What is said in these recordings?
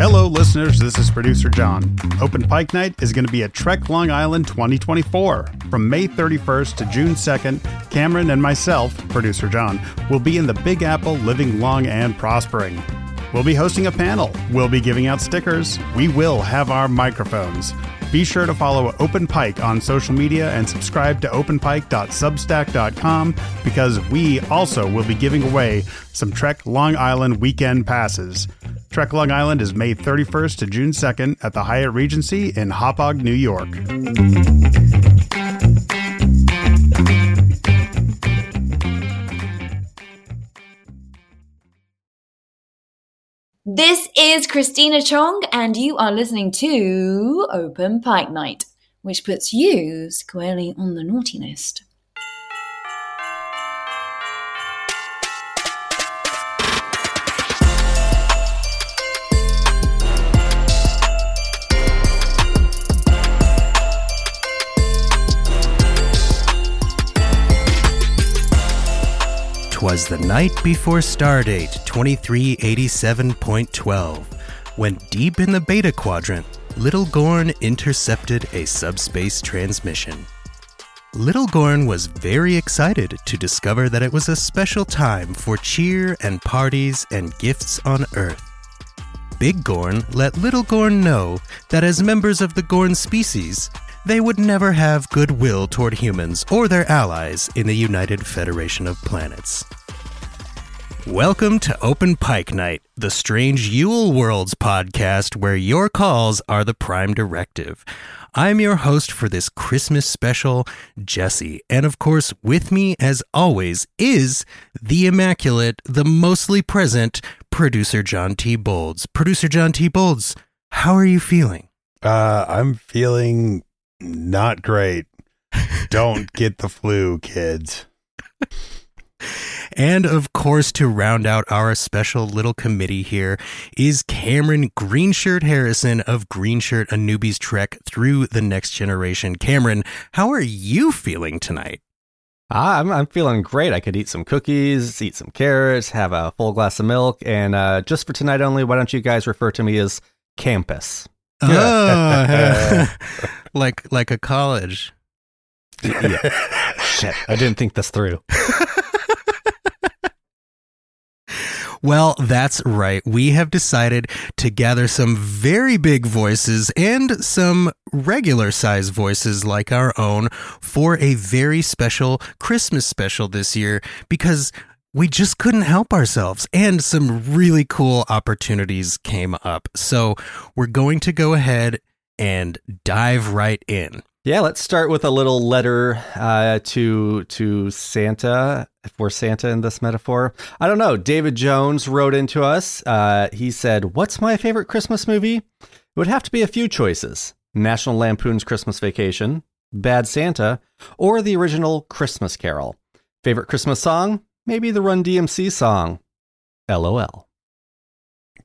Hello, listeners. This is producer John. Open Pike Night is going to be at Trek Long Island 2024. From May 31st to June 2nd, Cameron and myself, producer John, will be in the Big Apple living long and prospering. We'll be hosting a panel. We'll be giving out stickers. We will have our microphones. Be sure to follow Open Pike on social media and subscribe to openpike.substack.com because we also will be giving away some Trek Long Island weekend passes. Trek Long Island is May 31st to June 2nd at the Hyatt Regency in Hauppauge, New York. This is Christina Chong, and you are listening to Open Pike Night, which puts you squarely on the naughty list. Twas the night before Stardate 2387.12 when deep in the Beta Quadrant, Little Gorn intercepted a subspace transmission. Little Gorn was very excited to discover that it was a special time for cheer and parties and gifts on Earth. Big Gorn let Little Gorn know that as members of the Gorn species, they would never have goodwill toward humans or their allies in the United Federation of Planets. Welcome to Open Pike Night, the strange Yule Worlds podcast where your calls are the prime directive. I'm your host for this Christmas special, Jesse, and of course, with me as always is the immaculate, the mostly present producer John T. Bolds. Producer John T. Bolds, how are you feeling? Uh, I'm feeling not great. Don't get the flu, kids. And of course, to round out our special little committee here is Cameron Greenshirt Harrison of Greenshirt A Newbie's Trek through the next generation. Cameron, how are you feeling tonight? Ah, I'm, I'm feeling great. I could eat some cookies, eat some carrots, have a full glass of milk. And uh, just for tonight only, why don't you guys refer to me as Campus? Oh, like like a college. Yeah. Shit, I didn't think this through. Well, that's right. We have decided to gather some very big voices and some regular size voices like our own for a very special Christmas special this year because we just couldn't help ourselves and some really cool opportunities came up. So we're going to go ahead and dive right in. Yeah, let's start with a little letter uh, to to Santa. If we're Santa in this metaphor, I don't know. David Jones wrote into us. Uh, he said, "What's my favorite Christmas movie? It would have to be a few choices: National Lampoon's Christmas Vacation, Bad Santa, or the original Christmas Carol. Favorite Christmas song? Maybe the Run DMC song. LOL."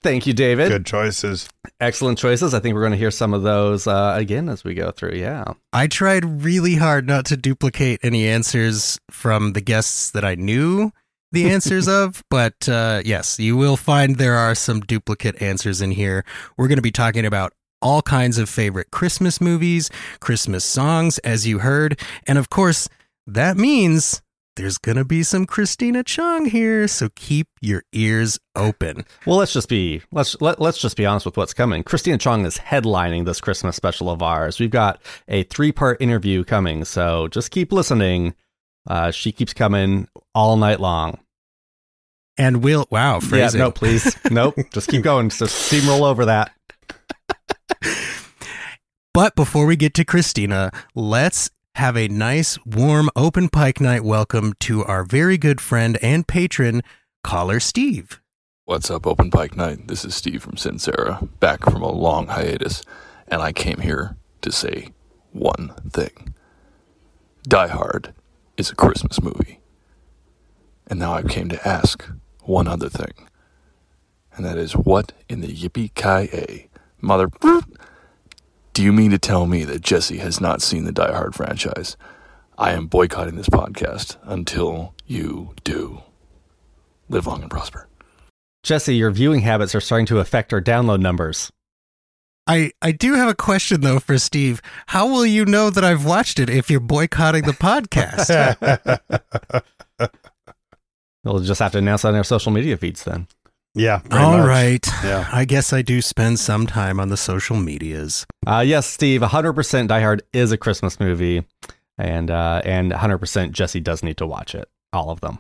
Thank you, David. Good choices. Excellent choices. I think we're going to hear some of those uh, again as we go through. Yeah. I tried really hard not to duplicate any answers from the guests that I knew the answers of, but uh, yes, you will find there are some duplicate answers in here. We're going to be talking about all kinds of favorite Christmas movies, Christmas songs, as you heard. And of course, that means there's going to be some Christina Chong here, so keep your ears open. Well, let's just be let's let, let's just be honest with what's coming. Christina Chong is headlining this Christmas special of ours. We've got a three-part interview coming, so just keep listening. Uh, she keeps coming all night long. And we'll wow, phrasing. Yeah, no, please, nope. Just keep going. Just steamroll over that. But before we get to Christina, let's have a nice, warm, open pike night welcome to our very good friend and patron, caller Steve. What's up, Open Pike Night? This is Steve from Sincera, back from a long hiatus, and I came here to say one thing Die Hard is a Christmas movie. And now I came to ask one other thing, and that is what in the yippee ki a mother. Do you mean to tell me that Jesse has not seen the Die Hard franchise? I am boycotting this podcast until you do. Live long and prosper. Jesse, your viewing habits are starting to affect our download numbers. I, I do have a question though for Steve. How will you know that I've watched it if you're boycotting the podcast? We'll just have to announce on our social media feeds then. Yeah. pretty All much. right. Yeah. I guess I do spend some time on the social medias. Uh, yes, Steve, 100% Die Hard is a Christmas movie, and uh, and 100% Jesse does need to watch it, all of them.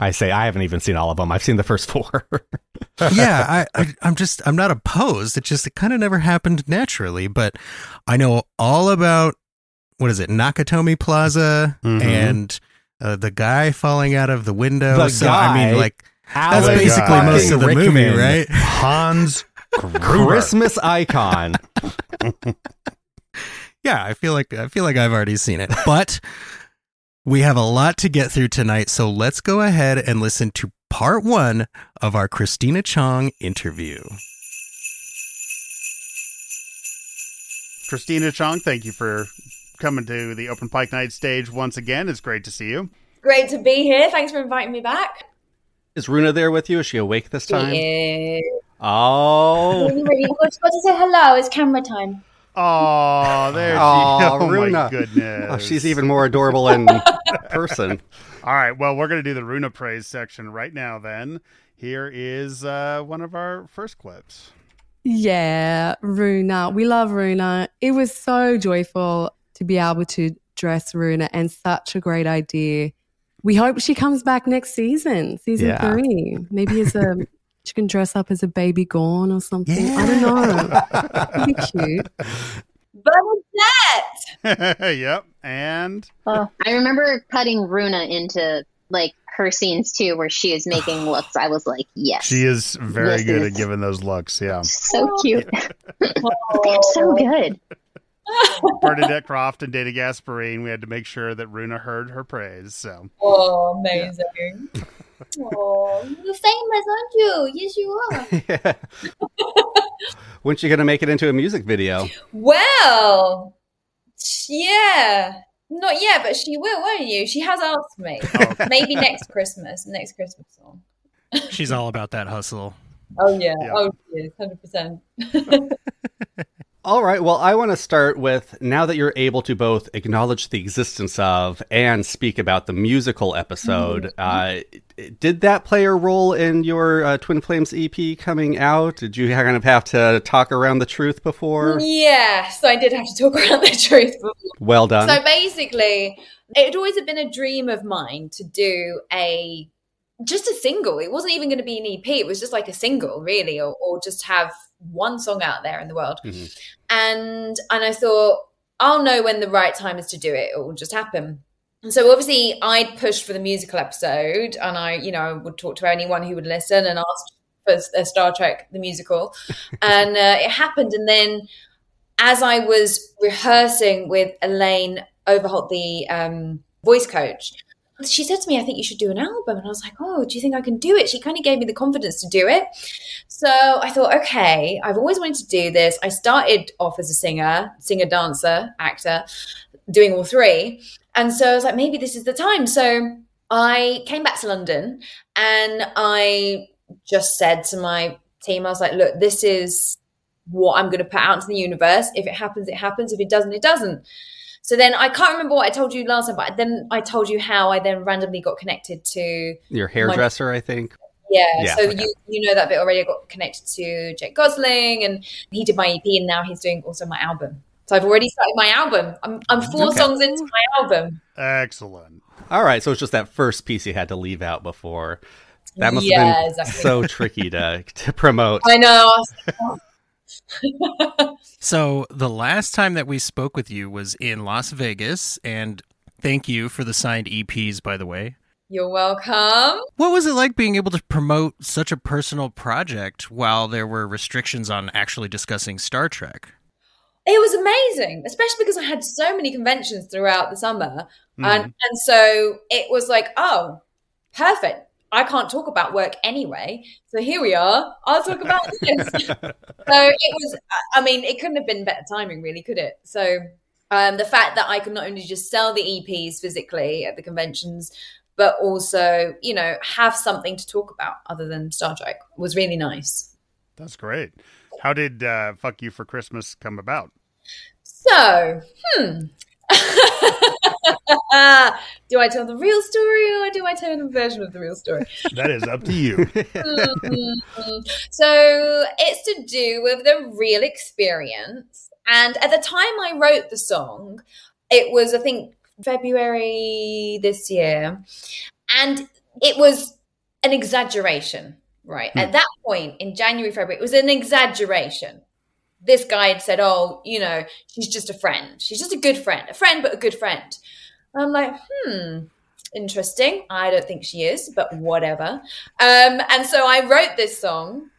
I say I haven't even seen all of them. I've seen the first four. yeah, I, I I'm just I'm not opposed. It just it kind of never happened naturally, but I know all about what is it, Nakatomi Plaza Mhm. and uh, the guy falling out of the window. The so I mean, like Alan that's basically God. most of the fucking movie, right? Hans Gruber. Christmas icon. Yeah, I feel like I feel like I've already seen it, but we have a lot to get through tonight, so let's go ahead and listen to part one of our Christina Chong interview. Christina Chong, thank you for coming to the Open Pike Night stage once again. It's great to see you. Great to be here. Thanks for inviting me back. Is Runa there with you? Is she awake this time? Yeah. Oh. Really, really. We've got to say hello. It's camera time. Oh, there she Aw, Oh, my Runa. goodness. Oh, she's even more adorable in person. All right. Well, we're going to do the Runa praise section right now then. Here is uh, one of our first clips. Yeah, Runa. We love Runa. It was so joyful to be able to dress Runa and such a great idea. We hope she comes back next season, season Yeah. three. Maybe as a she can dress up as a baby Gorn or something. I don't know. It'd be cute. Bernadette! yep. And Oh, I remember cutting Runa into like her scenes too, where she is making looks. I was like, yes, she is very This good is- at giving those looks. Yeah. so cute. They're so good. Bernadette Croft and Dana Gasparine, we had to make sure that Runa heard her praise. So Oh, amazing. Oh, you're famous, aren't you? Yes, you are. When's she going to make it into a music video? Well, yeah. Not yet, but she will, won't you? She has asked me. Oh. Maybe next Christmas, next Christmas song. She's all about that hustle. Oh, yeah. Yeah. Oh, she is, 100%. All right. Well, I want to start with now that you're able to both acknowledge the existence of and speak about the musical episode. Uh, did that play a role in your uh, Twin Flames EP coming out? Did you kind of have to talk around the truth before? Yeah, so I did have to talk around the truth before. Well done. So basically, it had always been a dream of mine to do a just a single. It wasn't even going to be an EP. It was just like a single, really, or, or just have one song out there in the world. Mhm. And and I thought I'll know when the right time is to do it. It will just happen. And so obviously I'd pushed for the musical episode, and I, you know, would talk to anyone who would listen and ask for a Star Trek the musical, and uh, it happened. And then as I was rehearsing with Elaine Overholt, the um, voice coach, she said to me, I think you should do an album. And I was like, oh, do you think I can do it? She kind of gave me the confidence to do it. So I thought, okay, I've always wanted to do this. I started off as a singer, singer, dancer, actor, doing all three. And so I was like, maybe this is the time. So I came back to London and I just said to my team, I was like, look, this is what I'm going to put out into the universe. If it happens, it happens. If it doesn't, it doesn't. So then I can't remember what I told you last time, but then I told you how I then randomly got connected to Your hairdresser, I think. yeah. Yeah, so okay. you you know that bit already. I got connected to Jake Gosling, and he did my EP, and now he's doing also my album. So I've already started my album. I'm I'm four Okay. songs into my album. excellent. All right. So it's just that first piece you had to leave out before. That must Yeah, have been exactly. so tricky to, to promote. I know. So the last time that we spoke with you was in Las Vegas, and thank you for the signed EPs, by the way. You're welcome. What was it like being able to promote such a personal project while there were restrictions on actually discussing Star Trek? It was amazing, especially because I had so many conventions throughout the summer. Mhm. And and so it was like, oh, perfect. I can't talk about work anyway. So here we are. I'll talk about this. so it was I mean, it couldn't have been better timing, really, could it? So um, the fact that I could not only just sell the EPs physically at the conventions, but also, you know, have something to talk about other than Star Trek was really nice. That's great. How did uh, "Fuck You for Christmas" come about? So, hmm. do I tell the real story or do I tell a version of the real story? That is up to you. Mm-hmm. so it's to do with the real experience. And at the time I wrote the song, it was, I think, February this year. And it was an exaggeration, right? At that point in January, February, it was an exaggeration. This guy had said, Oh, you know, she's just a friend. She's just a good friend, a friend, but a good friend. I'm like, hmm, interesting. I don't think she is, but whatever. Um, and so I wrote this song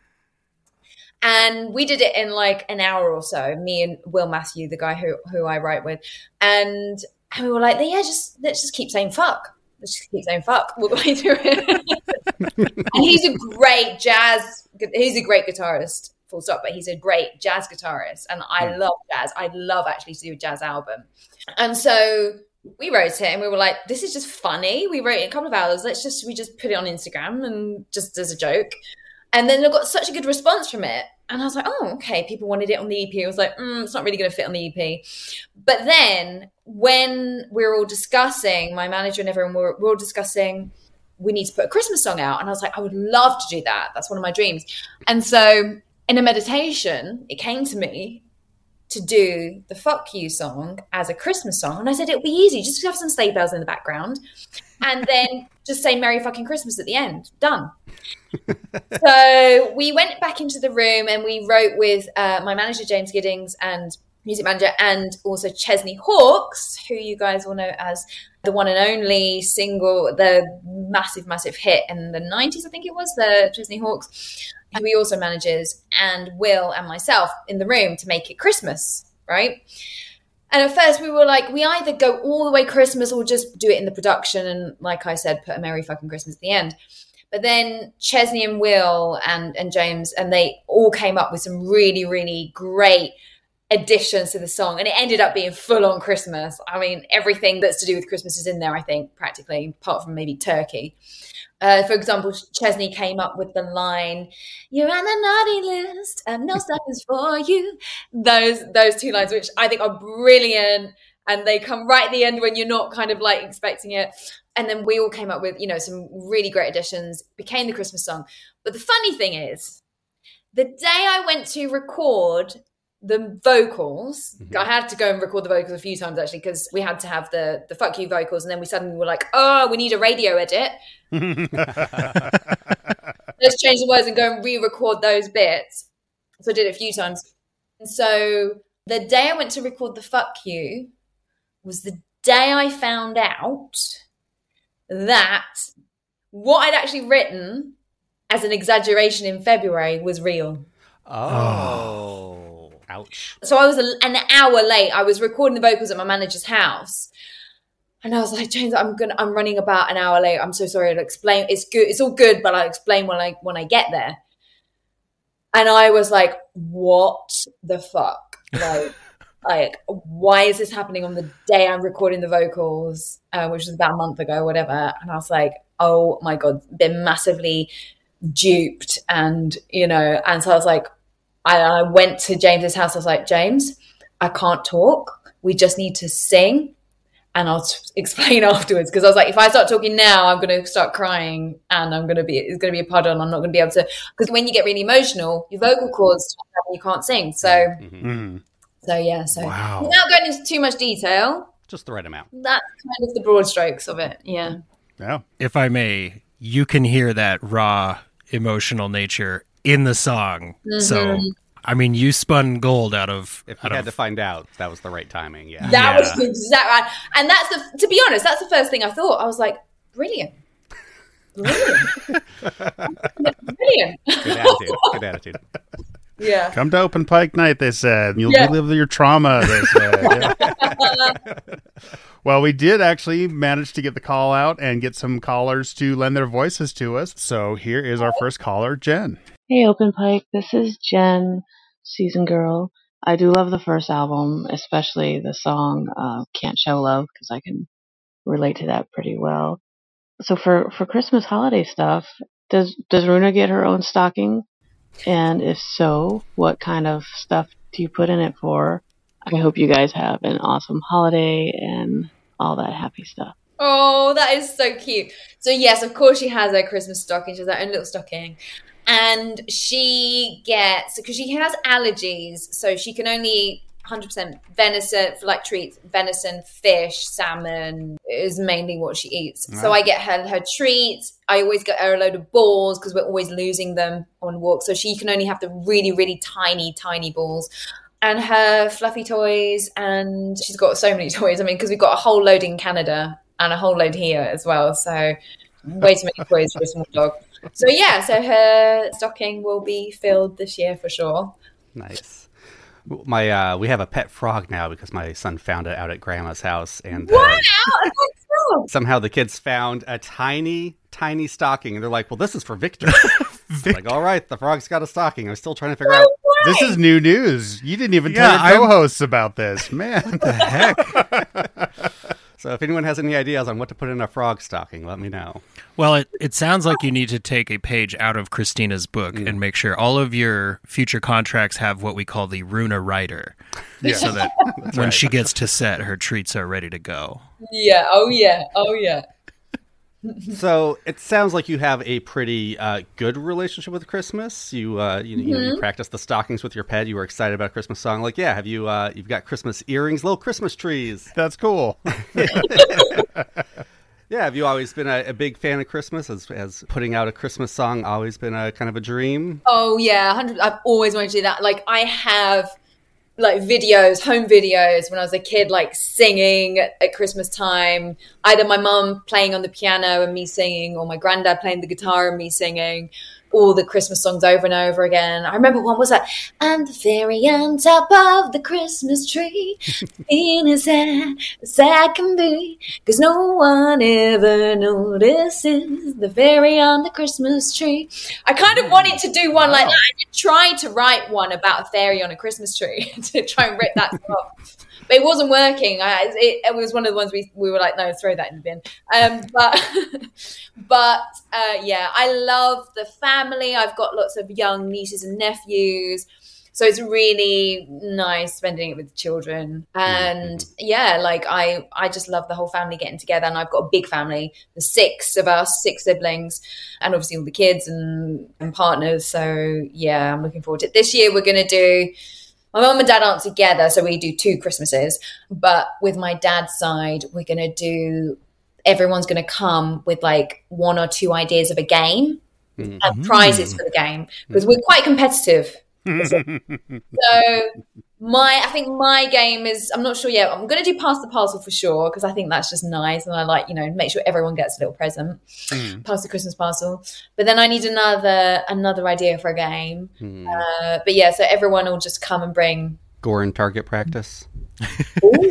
and we did it in like an hour or so, me and Will Matthew, the guy who, who I write with. And, and we were like, yeah, just let's just keep saying fuck. Let's just keep saying fuck all the way through it. and he's a great jazz, he's a great guitarist, full stop, but he's a great jazz guitarist. And I love jazz. I'd love actually to do a jazz album. And so we wrote it and we were like, this is just funny. We wrote it in a couple of hours. Let's just, we just put it on Instagram and just as a joke. And then I got such a good response from it. And I was like, oh, okay, people wanted it on the EP. I was like, mm, it's not really going to fit on the EP. But then when we were all discussing, my manager and everyone were, were all discussing, we need to put a Christmas song out. And I was like, I would love to do that. That's one of my dreams. And so in a meditation, it came to me to do the fuck you song as a Christmas song. And I said, it'll be easy. Just have some sleigh bells in the background and then just say Merry fucking Christmas at the end. Done. so we went back into the room and we wrote with uh, my manager, James Giddings, and music manager, and also Chesney Hawks, who you guys will know as the one and only single, the massive, massive hit in the 90s, I think it was, the Chesney Hawks, who he also manages, and Will and myself in the room to make it Christmas, right? And at first we were like, we either go all the way Christmas or just do it in the production and, like I said, put a Merry fucking Christmas at the end. But then Chesney and Will and, and James and they all came up with some really, really great additions to the song. And it ended up being full on Christmas. I mean, everything that's to do with Christmas is in there, I think, practically, apart from maybe turkey. Uh, for example, Chesney came up with the line, "You're on the naughty list, and no stuff is for you." Those those two lines, which I think are brilliant, and they come right at the end when you're not kind of like expecting it. And then we all came up with you know some really great additions, became the Christmas song. But the funny thing is, the day I went to record the vocals. Mm-hmm. i had to go and record the vocals a few times actually because we had to have the the fuck you vocals and then we suddenly were like oh we need a radio edit. Let's change the words and go and re-record those bits. So i did it a few times. And so the day i went to record the fuck you was the day i found out that what i'd actually written as an exaggeration in february was real. Oh, ouch. so I was a, an hour late. I was recording the vocals at my manager's house. And I was like, James, I'm gonna, I'm running about an hour late. I'm so sorry. I'll explain. It's good. It's all good, but I'll explain when I when I get there. And I was like, what the fuck? Like, like, why is this happening on the day I'm recording the vocals, uh, which was about a month ago, whatever? And I was like, oh my god, been massively duped, and you know, and so I was like, I, I went to James's house. I was like, James, I can't talk. We just need to sing. And I'll t- explain afterwards because I was like, if I start talking now, I'm going to start crying and I'm going to be, it's going to be a puddle. And I'm not going to be able to, because when you get really emotional, your vocal cords, you can't sing. So, Mhm. so yeah. So Wow. without going into too much detail, Just the right amount. that's kind of the broad strokes of it. Yeah. Yeah. if I may, you can hear that raw emotional nature in the song. So, mm-hmm. I mean, you spun gold out of. If you had of to find out, that was the right timing. Yeah. That Yeah. was the exact right. And that's the, to be honest, that's the first thing I thought. I was like, brilliant. Brilliant. brilliant. Good attitude. Good attitude. Yeah. Come to Open Pike Night, they said. Uh, you'll Yeah. relive your trauma, they uh, said. Yeah. well, we did actually manage to get the call out and get some callers to lend their voices to us. So here is our oh. first caller, Jen. Hey, Open Pike. This is Jen, Season Girl. I do love the first album, especially the song uh, Can't Show Love, because I can relate to that pretty well. so for for Christmas holiday stuff, does does Runa get her own stocking? And if so, what kind of stuff do you put in it for? I hope you guys have an awesome holiday and all that happy stuff. Oh, that is so cute. So yes, of course she has her Christmas stocking. She has her own little stocking. And she gets because she has allergies, so she can only eat 100% venison for like treats venison fish salmon is mainly what she eats. So i get her her treats. I always get her a load of balls because we're always losing them on walks. So she can only have the really really tiny tiny balls. And her fluffy toys and she's got so many toys. I mean because we've got a whole load in canada and a whole load here as well. So way too many toys for a small dog so yeah so her stocking will be filled this year for sure Nice. My uh, we have a pet frog now because my son found it out at grandma's house, and uh, wow somehow the kids found a tiny, tiny stocking, and they're like, "Well, this is for Victor." like, all right, the frog's got a stocking. I'm still trying to figure out. This is new news. You didn't even Yeah, tell I'm- your co-hosts about this, man. the heck? So, if anyone has any ideas on what to put in a frog stocking, let me know. Well, it, it sounds like you need to take a page out of Christina's book and make sure all of your future contracts have what we call the Runa Rider. Yeah. So that when right. she gets to set, her treats are ready to go. yeah oh yeah oh yeah So it sounds like you have a pretty uh, good relationship with Christmas. You, uh, you, you know, you practice the stockings with your pet. You were excited about a Christmas song. Like, yeah, have you? Uh, you've got Christmas earrings, little Christmas trees. That's cool. Yeah, have you always been a, a big fan of Christmas? Has, has putting out a Christmas song always been a kind of a dream? Oh yeah, 100 I've always wanted to do that. Like I have like videos, home videos when I was a kid like singing at Christmas time, either my mum playing on the piano and me singing or my granddad playing the guitar and me singing all the Christmas songs over and over again. I remember one was like, and the fairy on top of the Christmas tree, in his hand, sad can be, because no one ever notices the fairy on the Christmas tree. I kind of wanted to do one like that. I tried to write one about a fairy on a Christmas tree to try and rip that off. But it wasn't working. I, it, it was one of the ones we, we were like, no, throw that in the bin. Um, but but uh, yeah, I love the family. I've got lots of young nieces and nephews. So it's really nice spending it with the children. And yeah, like I I just love the whole family getting together and I've got a big family. There's six of us, six siblings, and obviously all the kids and, and partners. So yeah, I'm looking forward to it. This year we're gonna do my mum and dad aren't together, so we do two Christmases. But with my dad's side, we're gonna do everyone's gonna come with like one or two ideas of a game and prizes for the game because we're quite competitive. so my I think my game is I'm not sure yet. I'm going to do pass the parcel for sure because I think that's just nice and I like you know make sure everyone gets a little present. Pass the Christmas parcel, but then I need another another idea for a game. Uh, but yeah, so everyone will just come and bring. Gore and target practice. Ooh,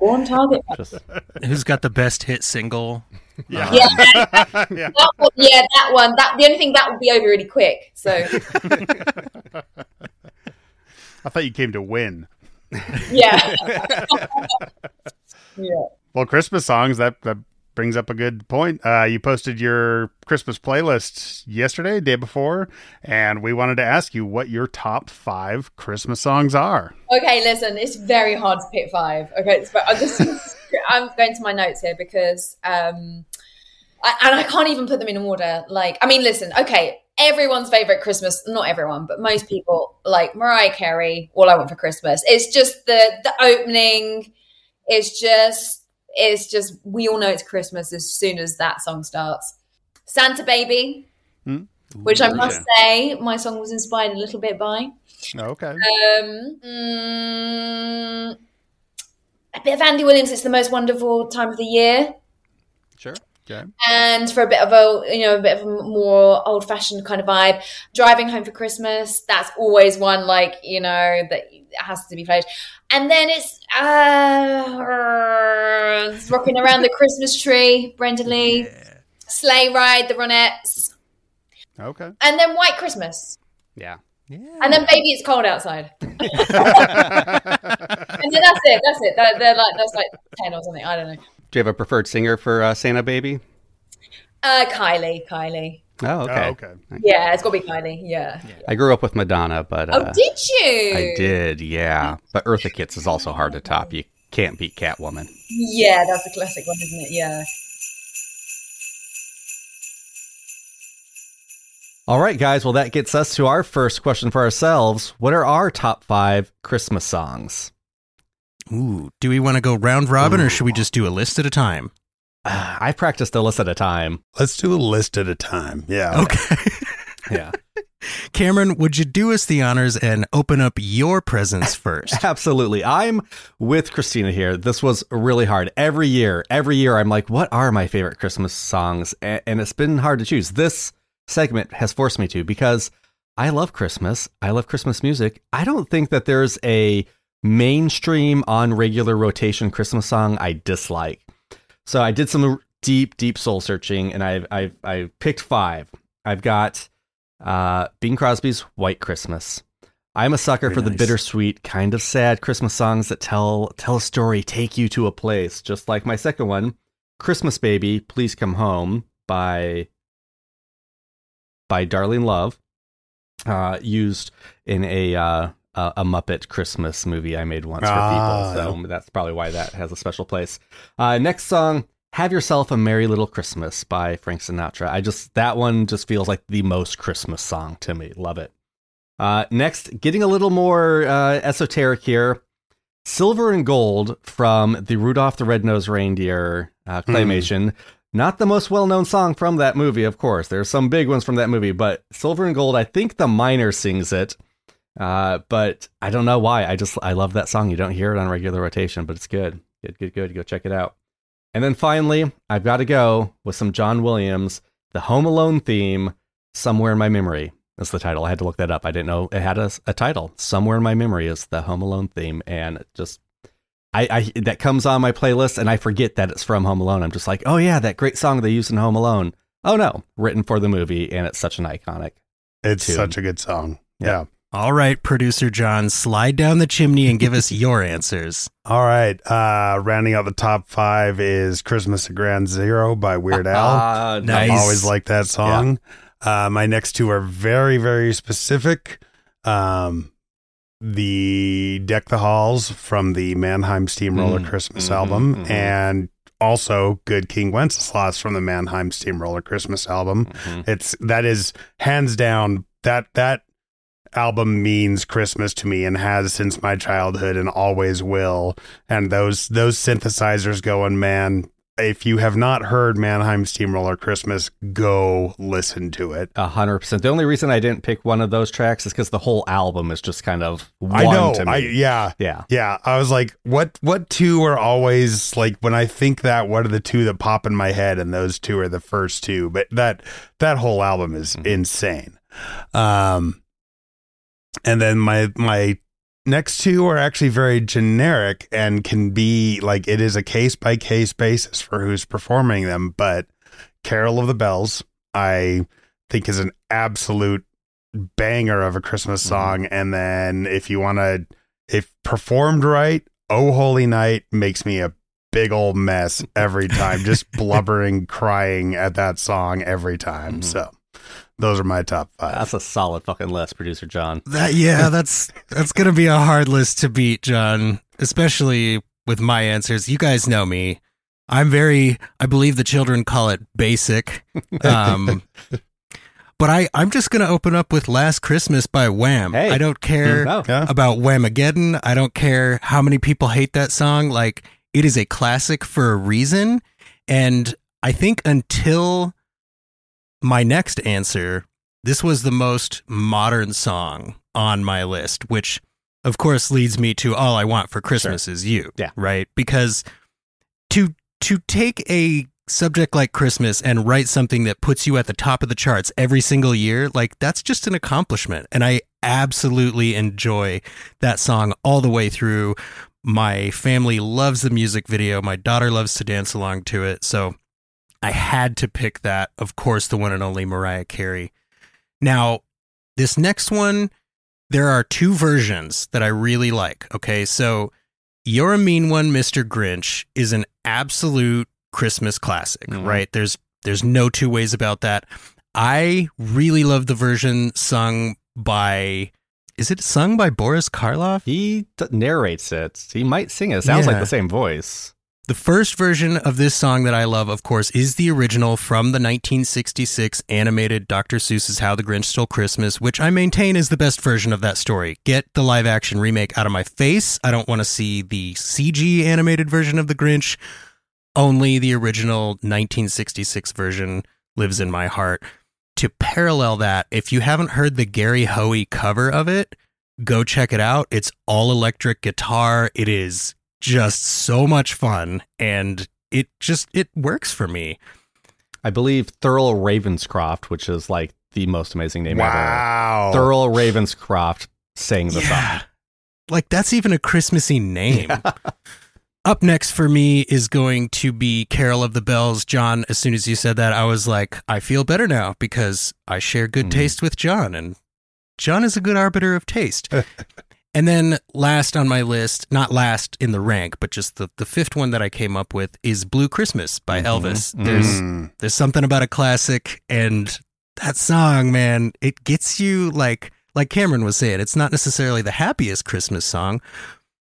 go on target. Just Who's got the best hit single? Yeah. Yeah, that one, yeah, that one. That the only thing that would be over really quick. So I thought you came to win. yeah, yeah. Well, Christmas songs that that brings up a good point. Uh, you posted your Christmas playlist yesterday, day before, and we wanted to ask you what your top five Christmas songs are. Okay, listen, it's very hard to pick five. Okay, it's, I'm just I'm going to my notes here because um, I, and I can't even put them in order. Like, I mean, listen, okay, everyone's favorite Christmas, not everyone, but most people like Mariah Carey. All I want for Christmas. It's just the the opening. It's just it's just we all know it's Christmas as soon as that song starts. Santa Baby, which I must say, my song was inspired a little bit by. Okay. Um, mm, a bit of Andy Williams. It's the most wonderful time of the year. Okay. and for a bit of a you know a bit of a more old fashioned kind of vibe. Driving home for Christmas. That's always one like you know that has to be played. And then it's uh, it's rocking around the Christmas tree. Brenda Lee, sleigh ride, the Ronettes, Okay. and then White Christmas. Yeah. Yeah. And then baby, it's cold outside. and then that's it. That's it. They're, they're like that's like ten or something. I don't know. Do you have a preferred singer for uh, Santa Baby? Uh, Kylie, Kylie. Oh, okay. Oh, okay. Yeah, it's got to be Kylie. Yeah. I grew up with Madonna, but uh, Oh, did you? I did, yeah. But Eartha Kitt's is also hard to top. You can't beat Catwoman. Yeah, that's a classic one, isn't it? Yeah. All right, guys. Well, that gets us to our first question for ourselves. What are our top five Christmas songs? Ooh, do we want to go round robin or should we just do a list at a time? Uh, I practiced a list at a time. Let's do a list at a time. Yeah. Okay. Yeah, Cameron, would you do us the honors and open up your presents first? absolutely. I'm with Christina here. This was really hard. Every year, every year, I'm like, what are my favorite Christmas songs? A- And it's been hard to choose. This segment has forced me to because I love Christmas. I love Christmas music. I don't think that there's a mainstream on regular rotation Christmas song I dislike. So I did some deep, deep soul searching, and I've I've I picked five. I've got uh, Bing Crosby's "White Christmas." I'm a sucker Very for the bittersweet, kind of sad Christmas songs that tell tell a story, take you to a place. Just like my second one, "Christmas Baby, Please Come Home" by by Darlene Love, uh, used in a uh, a a Muppet Christmas movie I made once Ah, for people. So that's probably why that has a special place. Uh, next song, "Have Yourself a Merry Little Christmas" by Frank Sinatra. I just that one just feels like the most Christmas song to me. Love it. Uh, next, getting a little more uh, esoteric here. Silver and Gold from the Rudolph the Red-Nosed Reindeer uh, claymation. Not the most well-known song from that movie, of course. There's some big ones from that movie, but Silver and Gold, I think the miner sings it. Uh, but I don't know why. I just I love that song. You don't hear it on regular rotation, but it's good. Good, good, good. Go check it out. And then finally, I've got to go with some John Williams, the Home Alone theme, "Somewhere in My Memory." That's the title. I had to look that up. I didn't know it had a, a title. "Somewhere in My Memory" is the Home Alone theme, and just I, I that comes on my playlist, and I forget that it's from Home Alone. I'm just like, oh yeah, that great song they used in Home Alone. Oh no, written for the movie, and it's such an iconic. It's Tune. such a good song. Yeah. yeah. All right, producer John, slide down the chimney and give us your answers. All right. Uh, rounding out the top five is Christmas at Ground Zero by Weird Al. Ah, Nice. I always like that song. Uh, my next two are very, very specific. Um, the Deck the Halls from the Mannheim Steamroller Mm, Christmas mhm, album, mhm. and also Good King Wenceslas from the Mannheim Steamroller Christmas album. Mhm. It's that is hands down that that album means Christmas to me and has since my childhood and always will. And those those synthesizers going, man. If you have not heard Mannheim Steamroller Christmas, go listen to it. A hundred percent. The only reason I didn't pick one of those tracks is because the whole album is just kind of one I know. to me. I yeah. yeah. Yeah, I was like, what what two are always like when I think that what are the two that pop in my head and those two are the first two. But that that whole album is Mhm. insane. Um and then my my next two are actually very generic and can be like it is a case by case basis for who's performing them, but Carol of the Bells I think is an absolute banger of a Christmas Mhm. song and then if you want to if performed right, Oh Holy Night makes me a big old mess every time, just blubbering, crying at that song every time. Mhm. So those are my top five. That's a solid fucking list, producer John. That yeah, that's that's gonna be a hard list to beat, John. Especially with my answers. You guys know me. I'm very I believe the children call it basic. Um But I, I'm just gonna open up with Last Christmas by Wham. Hey. I don't care No. Yeah. about Whamageddon. I don't care how many people hate that song. Like it is a classic for a reason. And I think until my next answer, this was the most modern song on my list, which of course leads me to all I want for Christmas is you. Yeah. Right? Because to to take a subject like Christmas and write something that puts you at the top of the charts every single year, like that's just an accomplishment. And I absolutely enjoy that song all the way through. My family loves the music video. My daughter loves to dance along to it. So I had to pick that. Of course, the one and only Mariah Carey. Now, this next one, there are two versions that I really like. Okay. So You're a Mean One, Mr. Grinch is an absolute Christmas classic, Mhm. right? There's There's no two ways about that. I really love the version sung by. Is it sung by Boris Karloff? He narrates it. He might sing it. it sounds like the same voice. The first version of this song that I love, of course, is the original from the 1966 animated Dr. Seuss's How the Grinch Stole Christmas, which I maintain is the best version of that story. Get the live action remake out of my face. I don't want to see the CG animated version of the Grinch. Only the original 1966 version lives in my heart. To parallel that, if you haven't heard the Gary Hoey cover of it, go check it out. It's all electric guitar. It is just so much fun and it just it works for me. I believe Thurl Ravenscroft, which is like the most amazing name ever. Wow. ever. Thurl Ravenscroft sang the Yeah. song. Like that's even a Christmassy name. Up next for me is going to be Carol of the Bells. John, as soon as you said that, I was like, I feel better now because I share good Mm. taste with John, and John is a good arbiter of taste. and then last on my list, not last in the rank, but just the, the fifth one that I came up with is Blue Christmas by Mhm. Elvis. There's Mm. there's something about a classic and that song, man, it gets you like like Cameron was saying, it's not necessarily the happiest Christmas song,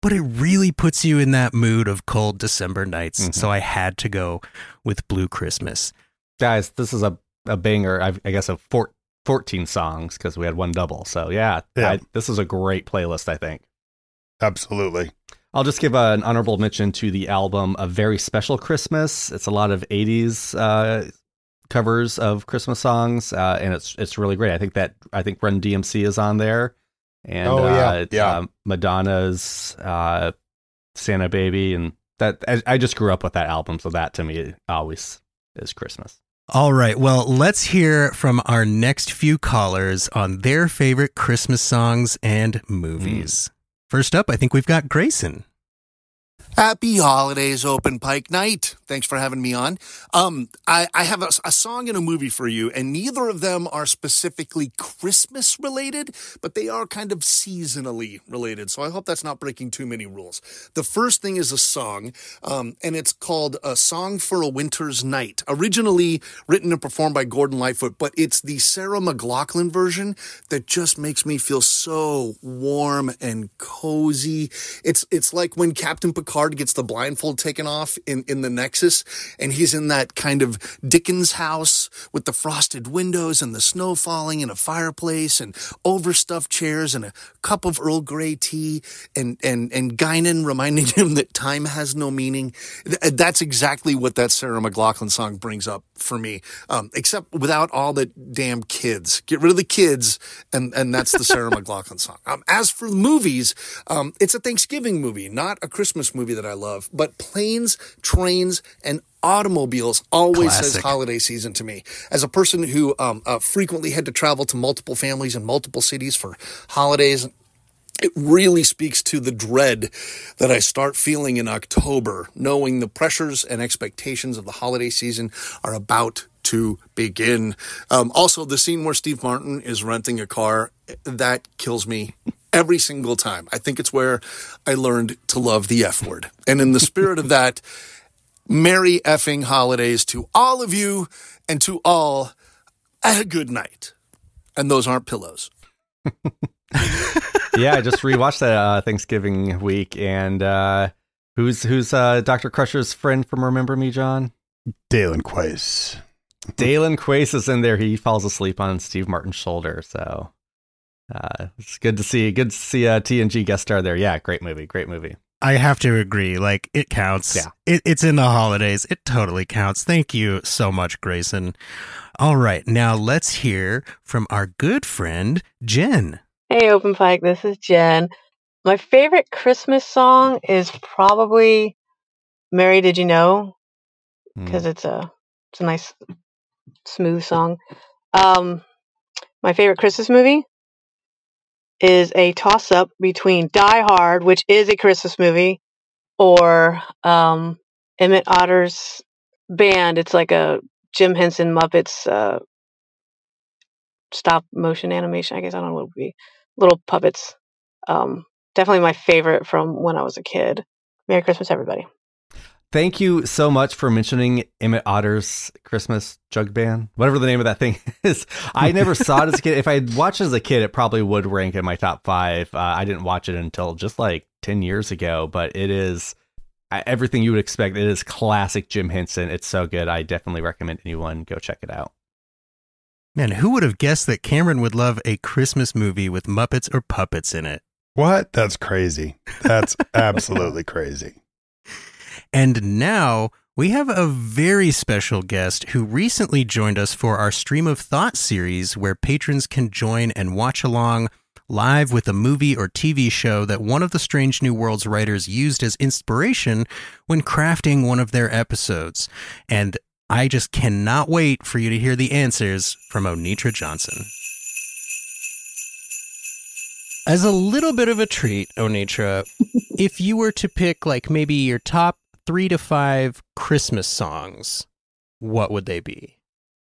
but it really puts you in that mood of cold December nights. Mhm. So I had to go with Blue Christmas. Guys, this is a, a banger, I, I guess, a four, 14 songs because we had one double. So, yeah, Yeah. I- this is a great playlist, I think. Absolutely. I'll just give an honorable mention to the album A Very Special Christmas. It's a lot of 80s uh, covers of Christmas songs, uh, and it's it's really great. I think that I think Run DMC is on there, and Oh, yeah, uh, yeah. um, Madonna's uh, Santa Baby, and that I, I just grew up with that album, so that to me always is Christmas. All right. Well, let's hear from our next few callers on their favorite Christmas songs and movies. Hmm. First up, I think we've got Grayson. Happy holidays, Open Pike Night. Thanks for having me on. Um, I, I have a, a song and a movie for you, and neither of them are specifically Christmas related, but they are kind of seasonally related. So I hope that's not breaking too many rules. The first thing is a song, um, and it's called A Song for a Winter's Night, originally written and performed by Gordon Lightfoot, but it's the Sarah McLachlan version that just makes me feel so warm and cozy. It's it's like when Captain Picard gets the blindfold taken off in, in the Nexus, and he's in that kind of Dickens house with the frosted windows and the snow falling and a fireplace and overstuffed chairs and a cup of Earl Grey tea and and and Guinan reminding him that time has no meaning. That's exactly what that Sarah McLachlan song brings up for me. Um, except without all the damn kids. Get rid of the kids, and and that's the Sarah McLachlan song. Um, as for the movies, um, it's a Thanksgiving movie, not a Christmas movie that I love. But planes, trains, and automobiles always says holiday season to me. As a person who um, uh, frequently had to travel to multiple families in multiple cities for holidays, it really speaks to the dread that I start feeling in October, knowing the pressures and expectations of the holiday season are about to begin. Um, also, the scene where Steve Martin is renting a car, that kills me every single time. I think it's where I learned to love the F word. And in the spirit of that, merry effing holidays to all of you and to all a good night. And those aren't pillows. yeah, I just rewatched that uh, Thanksgiving week, and uh, who's who's uh, Doctor Crusher's friend from Remember Me, John? Dalen Quaice. Dalen Quaice is in there. He falls asleep on Steve Martin's shoulder, so uh, it's good to see. Good to see a TNG guest star there. Yeah, great movie. Great movie. I have to agree. Like it counts. Yeah. It, it's in the holidays. It totally counts. Thank you so much, Grayson. All right. Now let's hear from our good friend, Jen. Hey, Open Pike, this is Jen. My favorite Christmas song is probably "Mary Did You Know" Mm. because it's a it's a nice, smooth song. Um, my favorite Christmas movie is a toss up between Die Hard, which is a Christmas movie, or um, Emmett Otter's band. It's like a Jim Henson Muppets uh, stop motion animation. I guess I don't know what it would be. Little puppets. Um, definitely my favorite from when I was a kid. Merry Christmas, everybody. Thank you so much for mentioning Emmett Otter's Christmas jug band, whatever the name of that thing is. I never saw it as a kid. If I had watched it as a kid, it probably would rank in my top five. Uh, I didn't watch it until just like 10 years ago, but it is everything you would expect. It is classic Jim Henson. It's so good. I definitely recommend anyone go check it out. Man, who would have guessed that Cameron would love a Christmas movie with Muppets or puppets in it? What? That's crazy. That's absolutely crazy. And now we have a very special guest who recently joined us for our Stream of Thought series, where patrons can join and watch along live with a movie or TV show that one of the Strange New Worlds writers used as inspiration when crafting one of their episodes. And I just cannot wait for you to hear the answers from Onitra Johnson. As a little bit of a treat, Onitra, if you were to pick like maybe your top three to five Christmas songs, what would they be?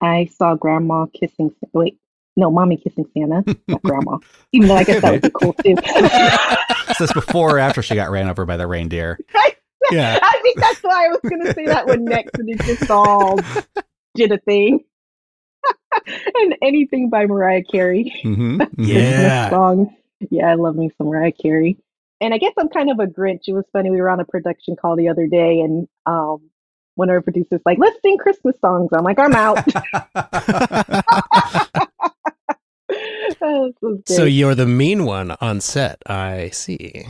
I saw Grandma kissing. Wait, no, Mommy kissing Santa, not Grandma. Even though I guess that would be cool too. Is this before or after she got ran over by the reindeer? Yeah. I think that's why I was going to say that one next, and it just all did a thing. and anything by Mariah Carey. Mm-hmm. Yeah. song. Yeah, I love me some Mariah Carey. And I guess I'm kind of a Grinch. It was funny. We were on a production call the other day, and um, one of our producers like, "Let's sing Christmas songs." I'm like, "I'm out." This was So you're the mean one on set. I see.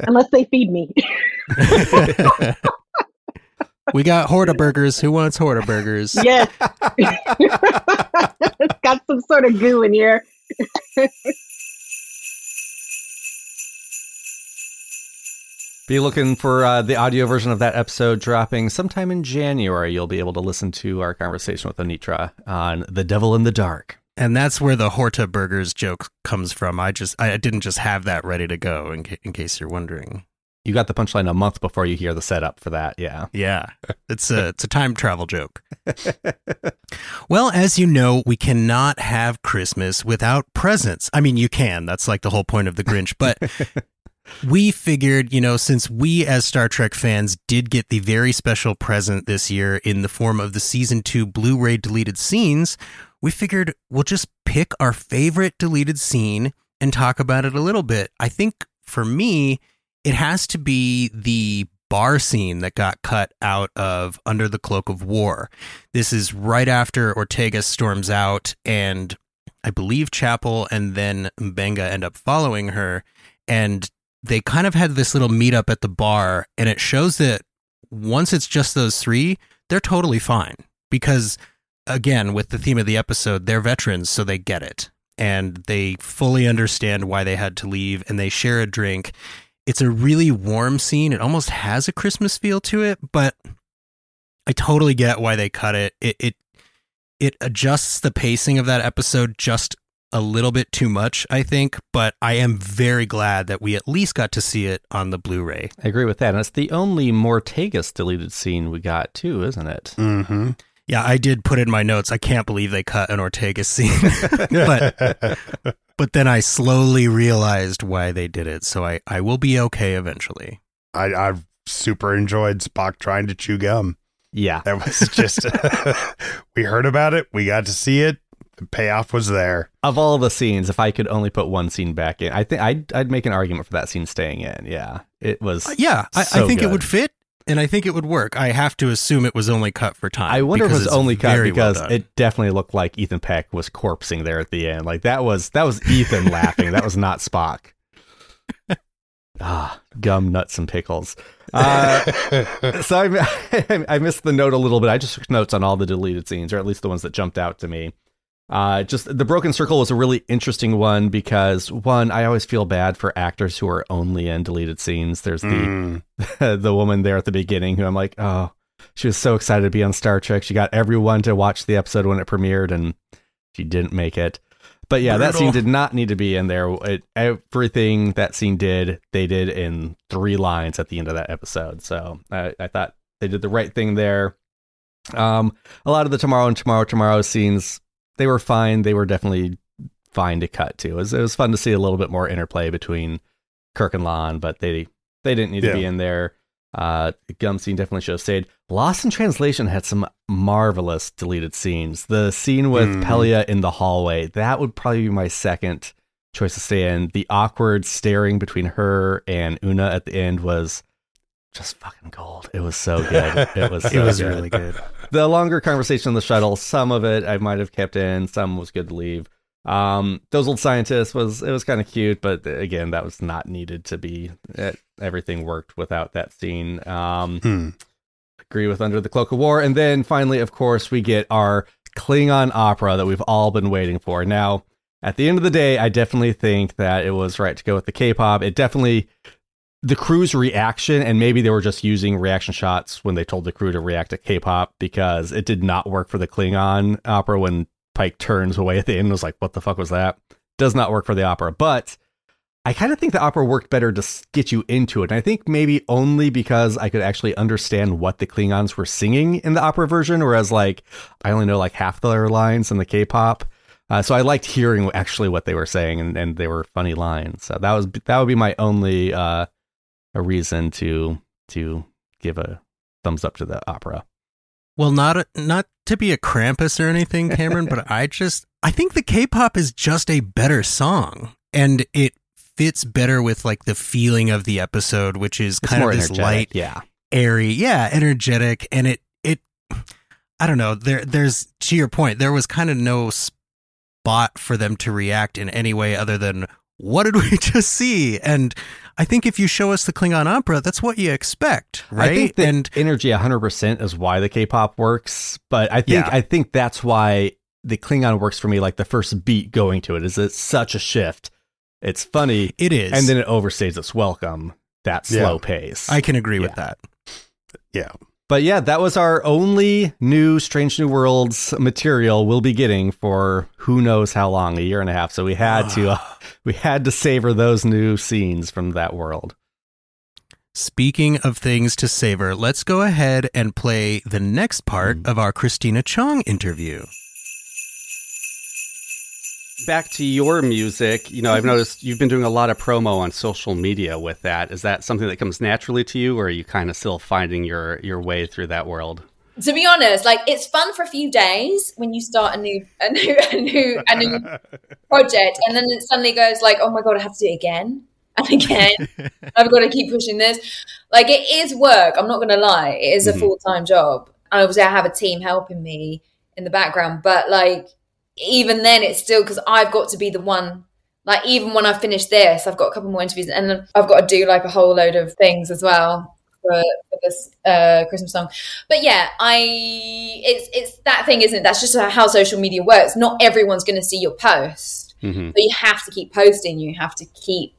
Unless they feed me. we got Horta burgers. Who wants Horta burgers? yes, it's got some sort of goo in here. Be looking for uh, the audio version of that episode dropping sometime in January. You'll be able to listen to our conversation with Onitra on The Devil in the Dark. And that's where the Horta burgers joke comes from. I just I didn't just have that ready to go in, ca- in case you're wondering. You got the punchline a month before you hear the setup for that. Yeah. Yeah. It's a it's a time travel joke. well, as you know, we cannot have Christmas without presents. I mean, you can. That's like the whole point of the Grinch, but we figured, you know, since we as Star Trek fans did get the very special present this year in the form of the season 2 Blu-ray deleted scenes, we figured we'll just pick our favorite deleted scene and talk about it a little bit. I think for me, it has to be the bar scene that got cut out of Under the Cloak of War. This is right after Ortegas storms out, and I believe Chapel and then Mbenga end up following her. And they kind of had this little meetup at the bar, and it shows that once it's just those three, they're totally fine. Because, again, with the theme of the episode, they're veterans, so they get it. And they fully understand why they had to leave, and they share a drink it's a really warm scene. It almost has a Christmas feel to it, but I totally get why they cut it. It it it adjusts the pacing of that episode just a little bit too much, I think, but I am very glad that we at least got to see it on the Blu-ray. I agree with that. And it's the only Mortegas deleted scene we got, too, isn't it? Mm-hmm. Yeah, I did put in my notes. I can't believe they cut an Ortegas scene. but but then I slowly realized why they did it. So I, I will be okay eventually. I, I've super enjoyed Spock trying to chew gum. Yeah. That was just, we heard about it. We got to see it. The payoff was there. Of all the scenes, if I could only put one scene back in, I think I'd, I'd make an argument for that scene staying in. Yeah. It was. Uh, yeah, I, so I think it would fit, and I think it would work. I have to assume it was only cut for time. I wonder if it was only cut very well because it definitely looked like Ethan Peck was corpsing there at the end. Like that was that was Ethan laughing. That was not Spock. Ah, gum, nuts, and pickles. Uh, so I, I missed the note a little bit. I just took notes on all the deleted scenes, or at least the ones that jumped out to me. Uh, just the broken circle was a really interesting one because one, I always feel bad for actors who are only in deleted scenes. There's the Mm. the woman there at the beginning who I'm like, oh, she was so excited to be on Star Trek. She got everyone to watch the episode when it premiered, and she didn't make it. But yeah, that scene did not need to be in there. It, everything that scene did, they did in three lines at the end of that episode. So I, I thought they did the right thing there. Um, a lot of the tomorrow and tomorrow tomorrow scenes, they were fine. They were definitely fine to cut to. It was, it was fun to see a little bit more interplay between Kirk and La'an, but they they didn't need Yeah. to be in there. Uh, Gum scene definitely should have stayed. Lost in Translation had some marvelous deleted scenes. The scene with Mm. Pelia in the hallway, that would probably be my second choice to stay in. The awkward staring between her and Una at the end was just fucking gold. It was so good. It was It so was good. really good. The longer conversation on the shuttle, some of it I might have kept in, some was good to leave. Um, those old scientists was it was kind of cute, but again, that was not needed to be. It, everything worked without that scene. Um, Hmm. agree with Under the Cloak of War, and then finally, of course, we get our Klingon opera that we've all been waiting for. Now, at the end of the day, I definitely think that it was right to go with the K-pop. It definitely the crew's reaction, and maybe they were just using reaction shots when they told the crew to react to K-pop because it did not work for the Klingon opera when Pike turns away at the end and was like, "What the fuck was that?" Does not work for the opera, but I kind of think the opera worked better to get you into it. And I think maybe only because I could actually understand what the Klingons were singing in the opera version, whereas like I only know like half their lines in the K-pop. Uh, so I liked hearing actually what they were saying, and, and they were funny lines. So that was that would be my only uh, a reason to to give a thumbs up to the opera. Well, not a, not to be a Krampus or anything, Cameron, but I just I think the K-pop is just a better song, and it fits better with like the feeling of the episode, which is It's kind of this light, yeah. airy, yeah, energetic, and it it I don't know. There there's to your point, there was kind of no spot for them to react in any way other than what did we just see? And I think if you show us the Klingon opera, that's what you expect, right? I think that and energy 100% is why the K-pop works, but I think Yeah. I think that's why the Klingon works for me like the first beat going to it is it's such a shift. It's funny. It is. And then it overstays its welcome. That slow Yeah. pace. I can agree with that. Yeah. But yeah, that was our only new Strange New Worlds material we'll be getting for who knows how long, a year and a half. So we had to uh, we had to savor those new scenes from that world. Speaking of things to savor, let's go ahead and play the next part Mm. of our Christina Chong interview. Back to your music, you know, I've noticed you've been doing a lot of promo on social media with that. Is that something that comes naturally to you, or are you kind of still finding your your way through that world? to be honest, like it's fun for a few days when you start a new a new a new a new project, and then it suddenly goes like, oh my god, I have to do it again and again. I've got to keep pushing this. Like it is work. I'm not going to lie. It is a Mhm. full time job. And obviously, I have a team helping me in the background, but like even then, it's still because I've got to be the one. Like even when I finish this, I've got a couple more interviews, and then I've got to do like a whole load of things as well for, for this uh, Christmas song. But yeah, I it's it's that thing, isn't it? That's just how social media works. Not everyone's going to see your post, Mm-hmm. but you have to keep posting. You have to keep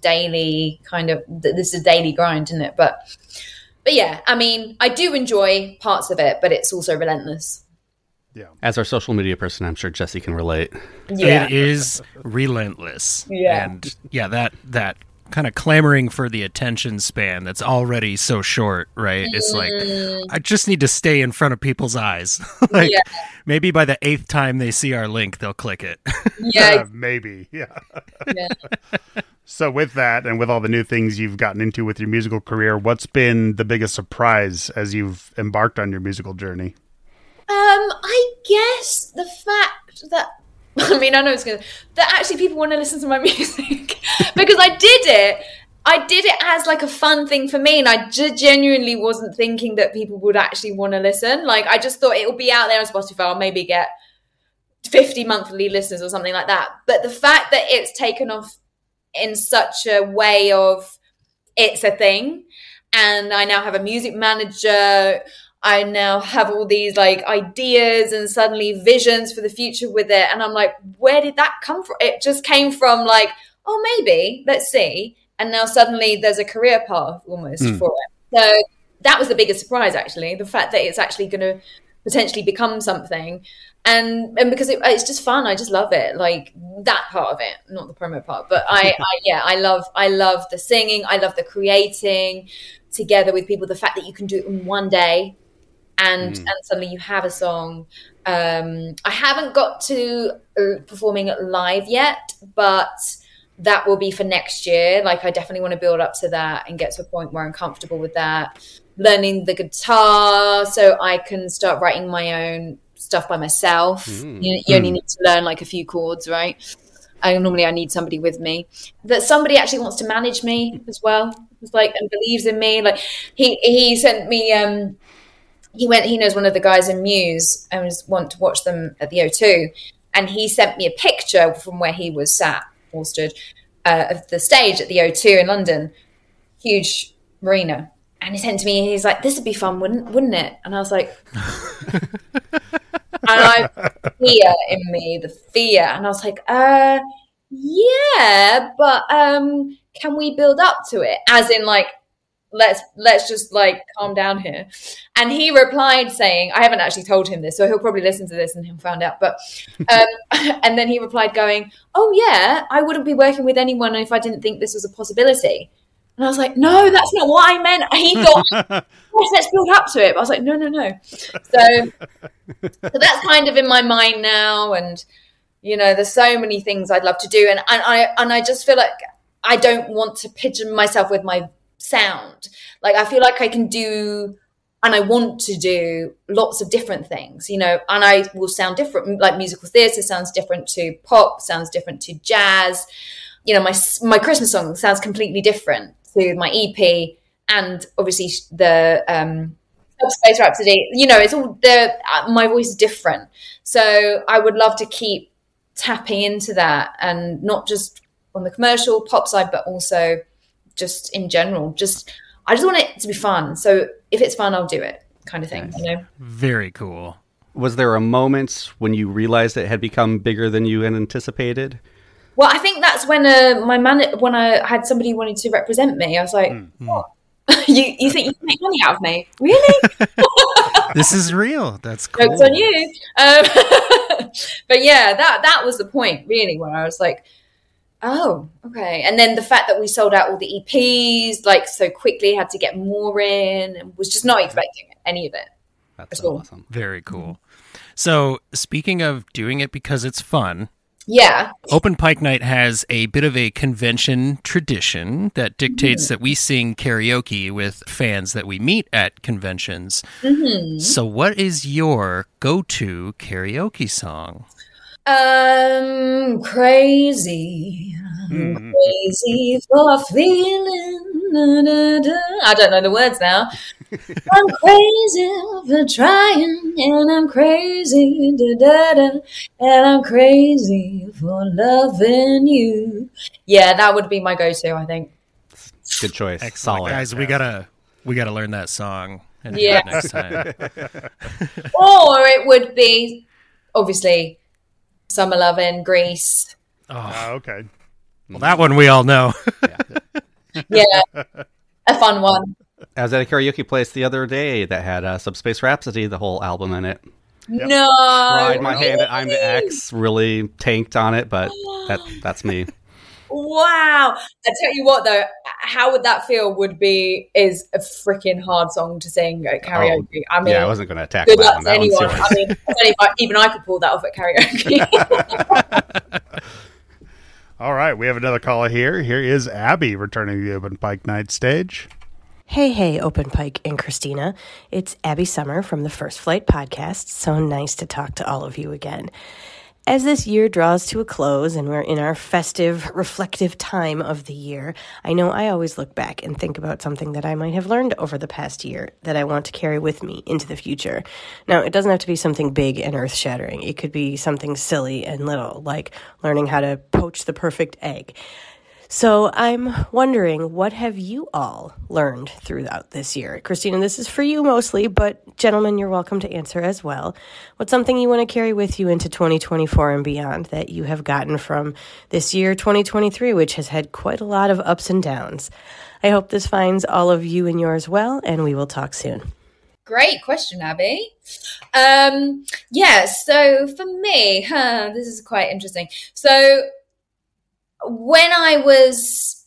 daily kind of. This is a daily grind, isn't it? But but yeah, I mean, I do enjoy parts of it, but it's also relentless. As our social media person, I'm sure Jesse can relate. Yeah. It is relentless. Yeah. And yeah, that that kind of clamoring for the attention span that's already so short, right? It's like Mm. I just need to stay in front of people's eyes. like Yeah. maybe by the eighth time they see our link, they'll click it. Yeah. maybe. Yeah. Yeah. So with that and with all the new things you've gotten into with your musical career, what's been the biggest surprise as you've embarked on your musical journey? Um, I guess the fact that I mean, I know it's gonna that actually people want to listen to my music because I did it. I did it as like a fun thing for me, and I genuinely wasn't thinking that people would actually want to listen. Like, I just thought it will be out there on Spotify. I'll maybe get fifty monthly listeners or something like that. But the fact that it's taken off in such a way of it's a thing, and I now have a music manager. I now have all these like ideas and suddenly visions for the future with it. And I'm like, where did that come from? It just came from like, oh, maybe, let's see. And now suddenly there's a career path almost Hmm. for it. So that was the biggest surprise, actually. The fact that it's actually going to potentially become something. And, and because it, it's just fun, I just love it. Like that part of it, not the promo part, but I, I, yeah, I love, I love the singing. I love the creating together with people. The fact that you can do it in one day, and Mm. and suddenly you have a song. Um, I haven't got to uh, performing live yet, but that will be for next year. Like I definitely want to build up to that and get to a point where I'm comfortable with that. Learning the guitar so I can start writing my own stuff by myself. Mm. You, you only Mm. need to learn like a few chords, right? I normally I need somebody with me. That somebody actually wants to manage me as well. It's like and believes in me. Like he he sent me um he went he knows one of the guys in Muse and was want to watch them at the O2 and he sent me a picture from where he was sat or stood uh, of the stage at the O2 in London, huge arena. And he sent to me, he's like, "This would be fun, wouldn't wouldn't it?" And I was like, and I fear in me, the fear, and I was like, "Uh, yeah, but um, can we build up to it?" As in, like, let's let's just like calm down here. And he replied saying, I haven't actually told him this, so he'll probably listen to this and he'll find out. But um, and then he replied, going, "Oh yeah, I wouldn't be working with anyone if I didn't think this was a possibility." And I was like, "No, that's not what I meant." He thought, "Yes, let's build up to it." But I was like, "No, no, no." So, so that's kind of in my mind now, and you know, there's so many things I'd love to do, and, and I and I just feel like I don't want to pigeon myself with my sound. Like I feel like I can do and I want to do lots of different things, you know, and I will sound different. Like musical theatre sounds different to pop, sounds different to jazz. You know, my my Christmas song sounds completely different to my EP, and obviously the um, Rhapsody. You know, it's all the uh, my voice is different, so I would love to keep tapping into that, and not just on the commercial pop side, but also just in general. Just I just want it to be fun. So if it's fun, I'll do it, kind of thing. You know. Very cool. Was there a moment when you realized it had become bigger than you had anticipated? Well, I think that's when uh, my man when I had somebody wanted to represent me. I was like, "What? you you think you can make money out of me? Really? this is real. That's cool. Jokes on you." Um, but yeah, that that was the point really, where I was like, "Oh, okay." And then the fact that we sold out all the EPs like so quickly, had to get more in, and was just not expecting any of it. That's awesome. Very cool. So, speaking of doing it because it's fun, Yeah. Open Pike Night has a bit of a convention tradition that dictates that we sing karaoke with fans that we meet at conventions. Mhm. So, what is your go to karaoke song? Um, crazy, I'm crazy for feeling. da, da, da. I don't know the words now. I'm crazy for trying, and I'm crazy, da, da, da, and I'm crazy for loving you. Yeah, that would be my go-to. I think. Good choice. Excellent. Solid. Guys, we gotta we gotta learn that song and Yeah. next time. or it would be obviously summer loving, Grease. Oh, okay. Well, that one we all know. Yeah, a fun one. I was at a karaoke place the other day that had uh, Subspace Rhapsody, the whole album in it. No, Tried my hand at I'm the X, really tanked on it, but that that's me. Wow. I tell you what though, how would that feel would be is a freaking hard song to sing at oh, karaoke. I mean Oh, yeah, I wasn't going to attack good that luck one. to That anyone. I mean, I if I, even I could pull that off at karaoke. All right, we have another caller here. Here is Abby returning to the Open Pike Night stage. Hey, hey, Open Pike and Christina. It's Abby Summer from the First Flight podcast. So nice to talk to all of you again. As this year draws to a close and we're in our festive, reflective time of the year, I know I always look back and think about something that I might have learned over the past year that I want to carry with me into the future. Now, it doesn't have to be something big and earth shattering. It could be something silly and little, like learning how to poach the perfect egg. So I'm wondering, what have you all learned throughout this year? Christina, this is for you mostly, but gentlemen, you're welcome to answer as well. What's something you want to carry with you into 2024 and beyond that you have gotten from this year, 2023, which has had quite a lot of ups and downs? I hope this finds all of you and yours well, and we will talk soon. Great question, Abby. Um, yeah, so for me, huh, this is quite interesting. So when I was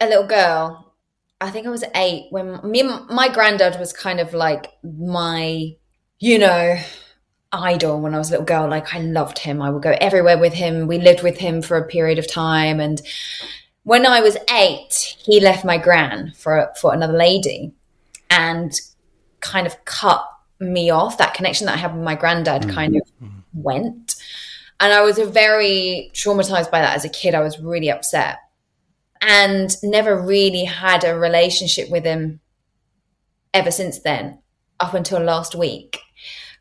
a little girl, I think I was eight, when me my granddad was kind of like my, you know, idol when I was a little girl. Like I loved him. I would go everywhere with him. We lived with him for a period of time. And when I was eight, he left my gran for for another lady, and kind of cut me off. That connection that I had with my granddad mm-hmm. kind of went, and I was very traumatized by that as a kid. I was really upset, and never really had a relationship with him ever since then, up until last week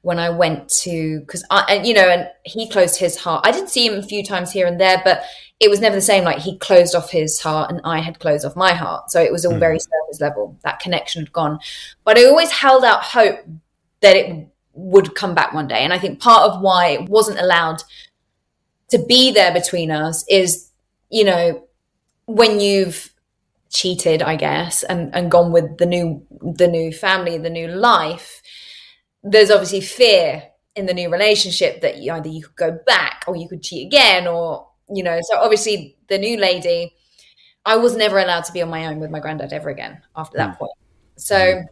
when I went to because I and you know and he closed his heart. I did see him a few times here and there, but it was never the same. Like he closed off his heart and I had closed off my heart, so it was all Mm. very surface level. That connection had gone, but I always held out hope that it would come back one day. And I think part of why it wasn't allowed to be there between us is, you know, when you've cheated, I guess, and, and gone with the new the new family, the new life, there's obviously fear in the new relationship that you, either you could go back or you could cheat again or you know so obviously the new lady i was never allowed to be on my own with my granddad ever again after that mm. point. So mm.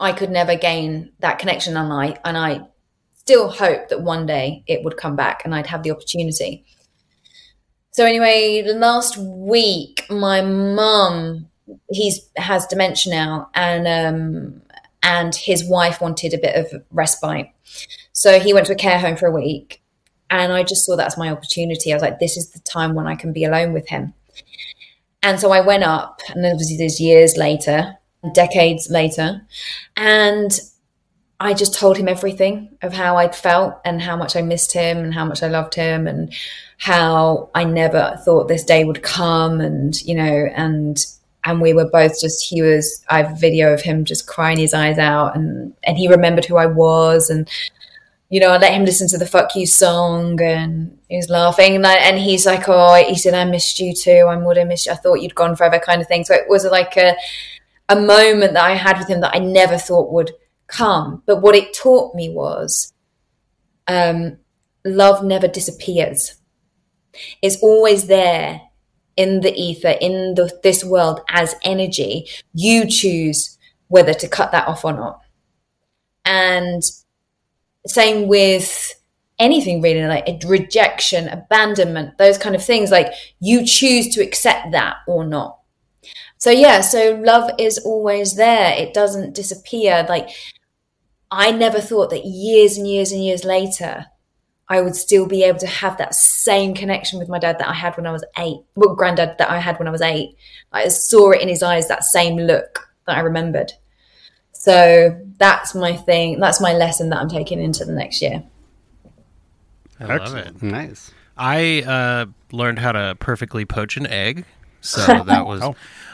i could never gain that connection and i and i still hope that one day it would come back and i'd have the opportunity so anyway last week my mum he's has dementia now and um and his wife wanted a bit of respite so he went to a care home for a week and I just saw that as my opportunity. I was like, this is the time when I can be alone with him. And so I went up, and obviously there's years later, decades later, and I just told him everything of how I'd felt and how much I missed him and how much I loved him and how I never thought this day would come and you know and and we were both just he was I have video of him just crying his eyes out and and he remembered who I was and you know, I let him listen to the "Fuck You" song, and he was laughing, and, I, and he's like, "Oh," he said, "I missed you too. I would have missed you. I thought you'd gone forever," kind of thing. So it was like a a moment that I had with him that I never thought would come. But what it taught me was, um, love never disappears. It's always there in the ether, in the, this world as energy. You choose whether to cut that off or not. And same with anything really like rejection abandonment those kind of things like you choose to accept that or not so yeah so love is always there it doesn't disappear like i never thought that years and years and years later i would still be able to have that same connection with my dad that i had when i was eight well granddad that i had when i was eight i saw it in his eyes that same look that i remembered so that's my thing. That's my lesson that I'm taking into the next year. I love it. Nice. I uh, learned how to perfectly poach an egg. So that was.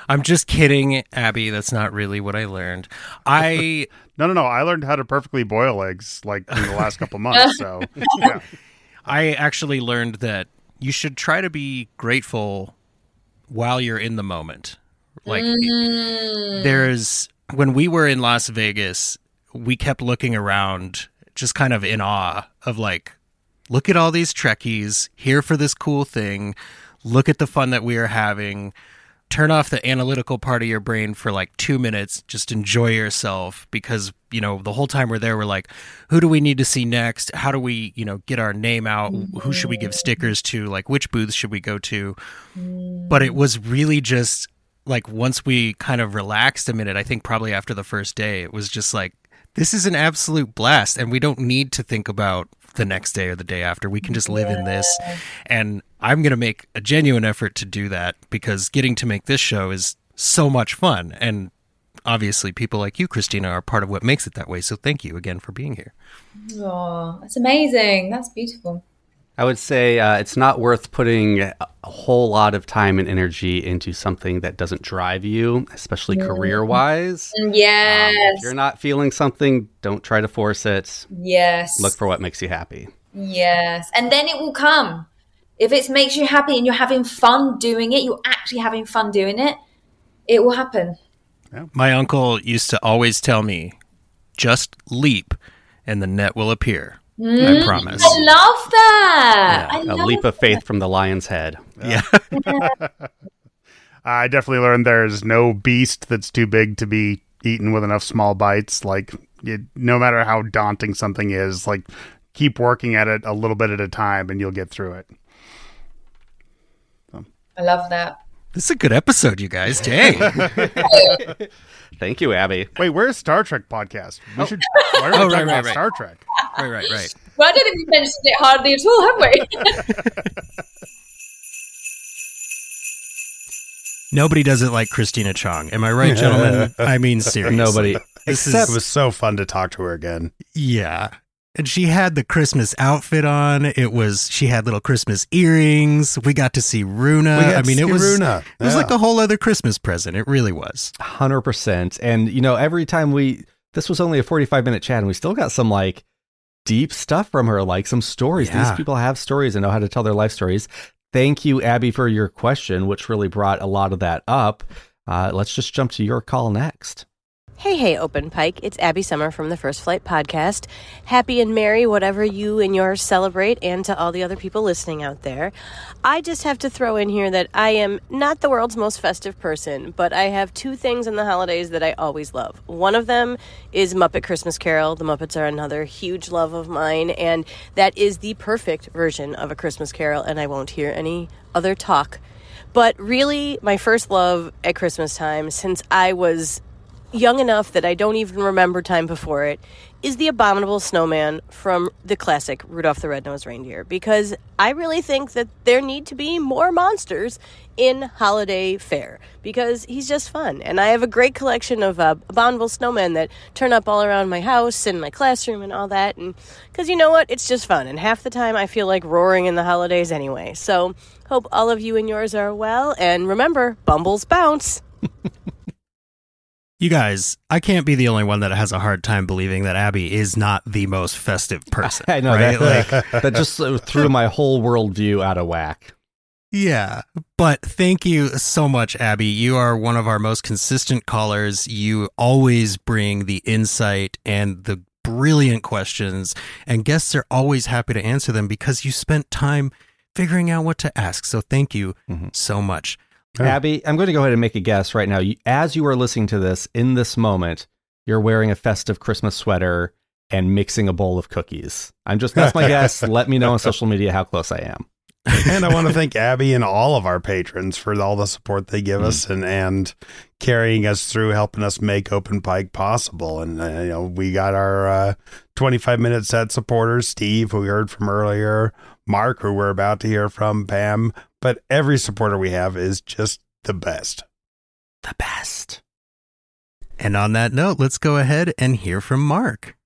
I'm just kidding, Abby. That's not really what I learned. I no, no, no. I learned how to perfectly boil eggs like in the last couple months. So, yeah. I actually learned that you should try to be grateful while you're in the moment. Like Mm. there's when we were in Las Vegas, we kept looking around just kind of in awe of like look at all these Trekkies here for this cool thing. Look at the fun that we are having. Turn off the analytical part of your brain for like two minutes. Just enjoy yourself because, you know, the whole time we're there, we're like, who do we need to see next? How do we, you know, get our name out? Who mm-hmm. should we give stickers to? Like, which booths should we go to? But it was really just like once we kind of relaxed a minute, I think probably after the first day, it was just like, this is an absolute blast. And we don't need to think about the next day or the day after. We can just live in this. And I'm going to make a genuine effort to do that because getting to make this show is so much fun. And obviously, people like you, Christina, are part of what makes it that way. So thank you again for being here. Oh, that's amazing. That's beautiful. I would say uh, it's not worth putting a a whole lot of time and energy into something that doesn't drive you, especially Mm. career wise. Yes. If you're not feeling something, don't try to force it. yes. Look for what makes you happy. Yes. And then it will come. If it makes you happy and you're having fun doing it, you're actually having fun doing it, it will happen. My uncle used to always tell me, just leap and the net will appear. Mm, I promise. I love that. I a love leap of faith from the lion's head. Yeah. I definitely learned there's no beast that's too big to be eaten with enough small bites. Like, it, no matter how daunting something is, like, keep working at it a little bit at a time, and you'll get through it. I love that. This is a good episode, you guys. Dang. Thank you, Abby. Wait, where's Star Trek podcast? We oh. should. Why are we Oh, talking right, about right, right. Star Trek? right, right, right. Well, I don't think we mentioned it hardly at all, have we? Nobody does it like Christina Chong. Am I right, gentlemen? I mean, seriously. Nobody. This Except is, it was so fun to talk to her again. yeah. And she had the Christmas outfit on. It was she had little Christmas earrings. We got to see Runa. I mean, it was Runa. it was Yeah. like a whole other Christmas present. It really was. Hundred percent. And you know, every time we this was only a forty-five minute chat, and we still got some like deep stuff from her, like some stories. Yeah. These people have stories and know how to tell their life stories. Thank you, Abby, for your question, which really brought a lot of that up. Uh, let's just jump to your call next. Hey, hey, Open Pike. It's Abby Summer from the First Flight Podcast. Happy and merry, whatever you and yours celebrate, and to all the other people listening out there. I just have to throw in here that I am not the world's most festive person, but I have two things in the holidays that I always love. One of them is Muppet Christmas Carol. The Muppets are another huge love of mine, and that is the perfect version of a Christmas Carol, and I won't hear any other talk. But really, my first love at Christmas time, since I was young enough that I don't even remember time before it, is the abominable snowman from the classic Rudolph the Red-Nosed Reindeer because I really think that there need to be more monsters in holiday fare because he's just fun. And I have a great collection of uh, abominable snowmen that turn up all around my house and my classroom and all that and because you know what? It's just fun and half the time I feel like roaring in the holidays anyway. So hope all of you and yours are well and remember Bumbles bounce You guys, I can't be the only one that has a hard time believing that Abby is not the most festive person. I know right? that like that just uh, threw my whole worldview out of whack. Yeah, but thank you so much, Abby. You are one of our most consistent callers. You always bring the insight and the brilliant questions, and guests are always happy to answer them because you spent time figuring out what to ask. So thank you so much. Abby, I'm going to go ahead and make a guess right now. As you are listening to this in this moment, you're wearing a festive Christmas sweater and mixing a bowl of cookies. I'm just that's my guess. Let me know on social media how close I am. and I want to thank Abby and all of our patrons for all the support they give us and and carrying us through, helping us make Open Pike possible. And uh, you know, we got our uh, 25 minute set supporters, Steve, who we heard from earlier, Mark, who we're about to hear from, Pam. But every supporter we have is just the best. The best. And on that note, let's go ahead and hear from Mark.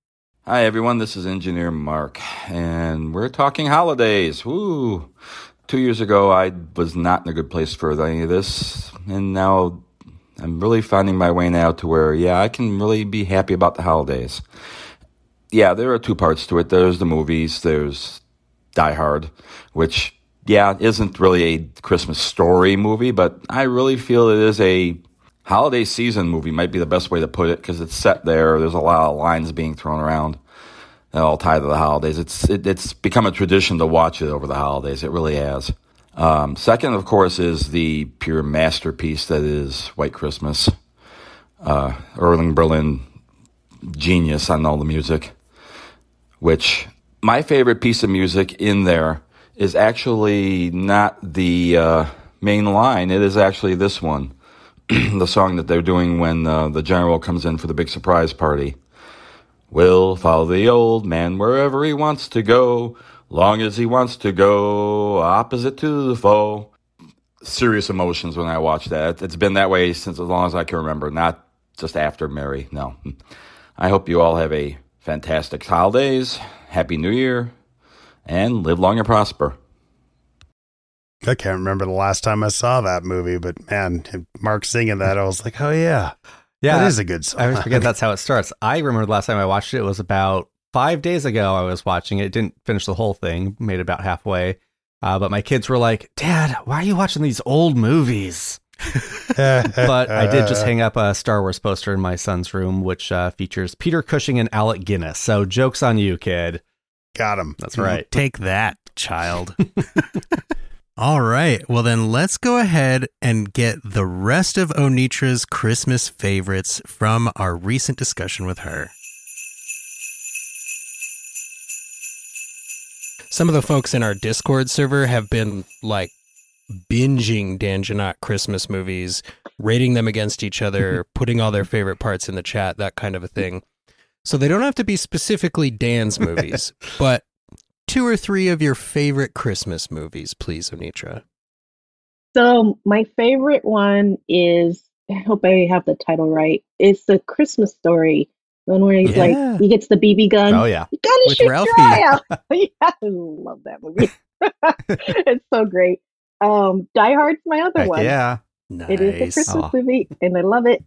Hi, everyone. This is Engineer Mark, and we're talking holidays. Woo! Two years ago, I was not in a good place for any of this, and now I'm really finding my way now to where, yeah, I can really be happy about the holidays. Yeah, there are two parts to it. There's the movies. There's Die Hard, which, yeah, isn't really a Christmas story movie, but I really feel it is a holiday season movie might be the best way to put it because it's set there. There's a lot of lines being thrown around that all tie to the holidays. It's it, it's become a tradition to watch it over the holidays. It really has. Um, second, of course, is the pure masterpiece that is White Christmas. Uh, Irving Berlin, genius on all the music. Which my favorite piece of music in there is actually not the uh, main line. It is actually this one the song that they're doing when uh, the general comes in for the big surprise party. We'll follow the old man wherever he wants to go, long as he wants to go opposite to the foe. Serious emotions when I watch that. It's been that way since as long as I can remember, not just after Mary. No. I hope you all have a fantastic holidays, happy new year, and live long and prosper. I can't remember the last time I saw that movie, but man, Mark singing that, I was like, oh yeah, Yeah, that is a good song. I always forget that's how it starts. I remember the last time I watched it, it was about five days ago. I was watching it. Didn't finish the whole thing. Made it about halfway. Uh, but my kids were like, "Dad, why are you watching these old movies?" but I did just hang up a Star Wars poster in my son's room, which uh, features Peter Cushing and Alec Guinness. So jokes on you, kid. Got him. That's right. Take that, child. All right. Well, then let's go ahead and get the rest of Onitra's Christmas favorites from our recent discussion with her. some of the folks in our Discord server have been like binging Dan Jeannotte Christmas movies, rating them against each other, putting all their favorite parts in the chat, that kind of a thing. So they don't have to be specifically Dan's movies, but two or three of your favorite Christmas movies, please, Onitra. So my favorite one is I hope I have the title right. It's the Christmas story. The one where he's Yeah. like he gets the BB gun. Oh, yeah. You gotta With shoot Ralphie. your eye out. yeah, I love that movie. it's so great. Um Die Hard's my other Heck one. yeah. Nice. It is a Christmas Aw. movie and I love it.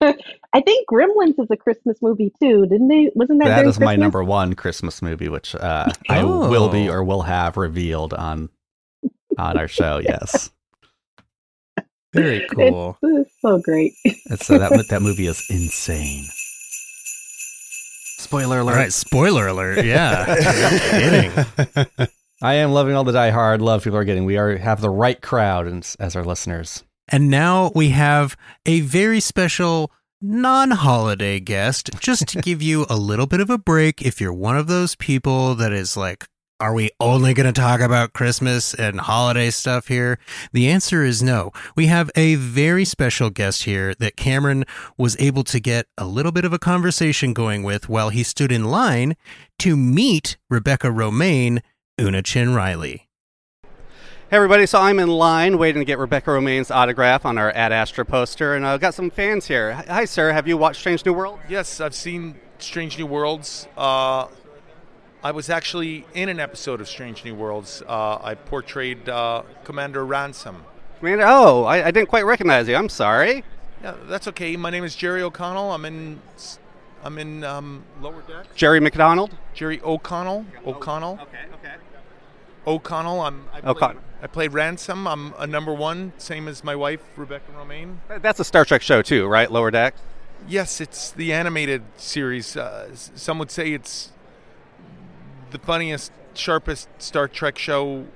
I think Gremlins is a Christmas movie too, didn't they? Wasn't that That during is my number one Christmas movie, which uh, I will be Oh. or will have revealed on on our show. Yes, Very cool. It's, it's so great. it's uh, that that movie is insane. Spoiler alert! right, spoiler alert. Yeah. No kidding. I am loving all the Die Hard love people are getting. We are have the right crowd as, as our listeners. And now we have a very special non holiday guest just to give you a little bit of a break if you're one of those people that is like, are we only going to talk about Christmas and holiday stuff here? The answer is no. We have a very special guest here that Cameron was able to get a little bit of a conversation going with while he stood in line to meet Rebecca Romijn, Una Chin Riley. Hey everybody, so I'm in line waiting to get Rebecca Romijn's autograph on our Ad Astra poster, and I've got some fans here. Hi, sir. Have you watched Strange New World? Yes, I've seen Strange New Worlds. Uh, I was actually in an episode of Strange New Worlds. Uh, I portrayed uh, Commander Ransom. Commander, oh, I, I didn't quite recognize you. I'm sorry. Yeah, that's okay. My name is Jerry O'Connell. I'm in. I'm in um, lower deck. Jerry McDonald? Jerry O'Connell. O'Connell. Okay, okay. O'Connell. I'm. I played, O'Connell. I played Ransom. I'm a number one, same as my wife Rebecca Romijn. That's a Star Trek show too, right? Lower Deck. Yes, it's the animated series. Uh, some would say it's the funniest, sharpest Star Trek show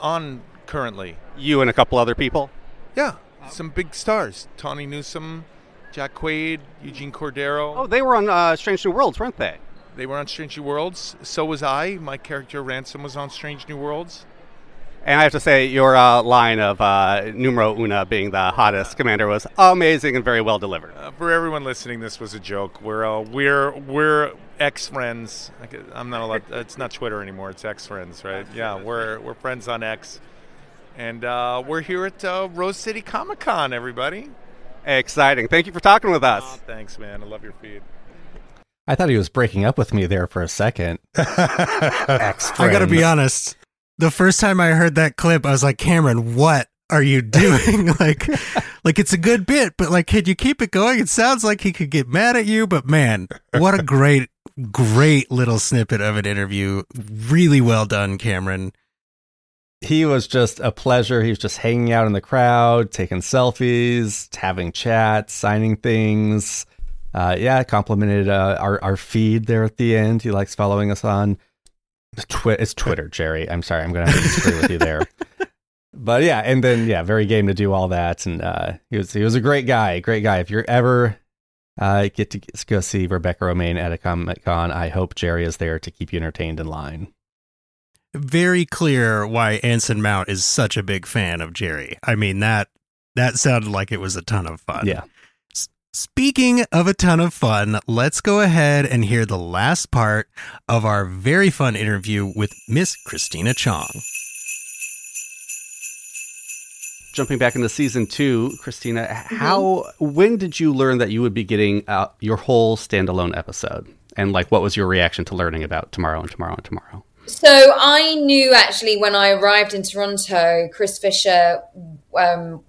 on currently. You and a couple other people. Yeah, some big stars: Tawny Newsome, Jack Quaid, Eugene Cordero. Oh, they were on uh, Strange New Worlds, weren't they? They were on Strange New Worlds. So was I. My character Ransom was on Strange New Worlds. And I have to say, your uh, line of uh, numero una being the hottest commander was amazing and very well delivered. Uh, for everyone listening, this was a joke. We're uh, we're we're ex friends. I'm not allowed. It's not Twitter anymore. It's ex friends, right? Yeah, we're we're friends on X, and uh, we're here at uh, Rose City Comic Con. Everybody. Exciting. Thank you for talking with us. Oh, thanks, man. I love your feed. I thought he was breaking up with me there for a second. Ex I got to be honest. The first time I heard that clip, I was like, Cameron, what are you doing? like, like it's a good bit, but like, can you keep it going? It sounds like he could get mad at you, but man, what a great, great little snippet of an interview. Really well done, Cameron. he was just a pleasure. He was just hanging out in the crowd, taking selfies, having chats, signing things. Uh, yeah, complimented uh, our our feed there at the end. He likes following us on Twi- It's Twitter, Jerry. I'm sorry, I'm going to disagree with you there. But yeah, and then yeah, very game to do all that, and uh, he was he was a great guy, great guy. If you're ever uh, get to go see Rebecca Romijn at a Comic Con, I hope Jerry is there to keep you entertained in line. Very clear why Anson Mount is such a big fan of Jerry. I mean that that sounded like it was a ton of fun. Yeah. S- Speaking of a ton of fun, let's go ahead and hear the last part of our very fun interview with Miss Christina Chong. Jumping back into season two, Christina, how when did you learn that you would be getting uh, your whole standalone episode? And like, what was your reaction to learning about tomorrow and tomorrow and tomorrow? So I knew actually when I arrived in Toronto, Chris Fisher um,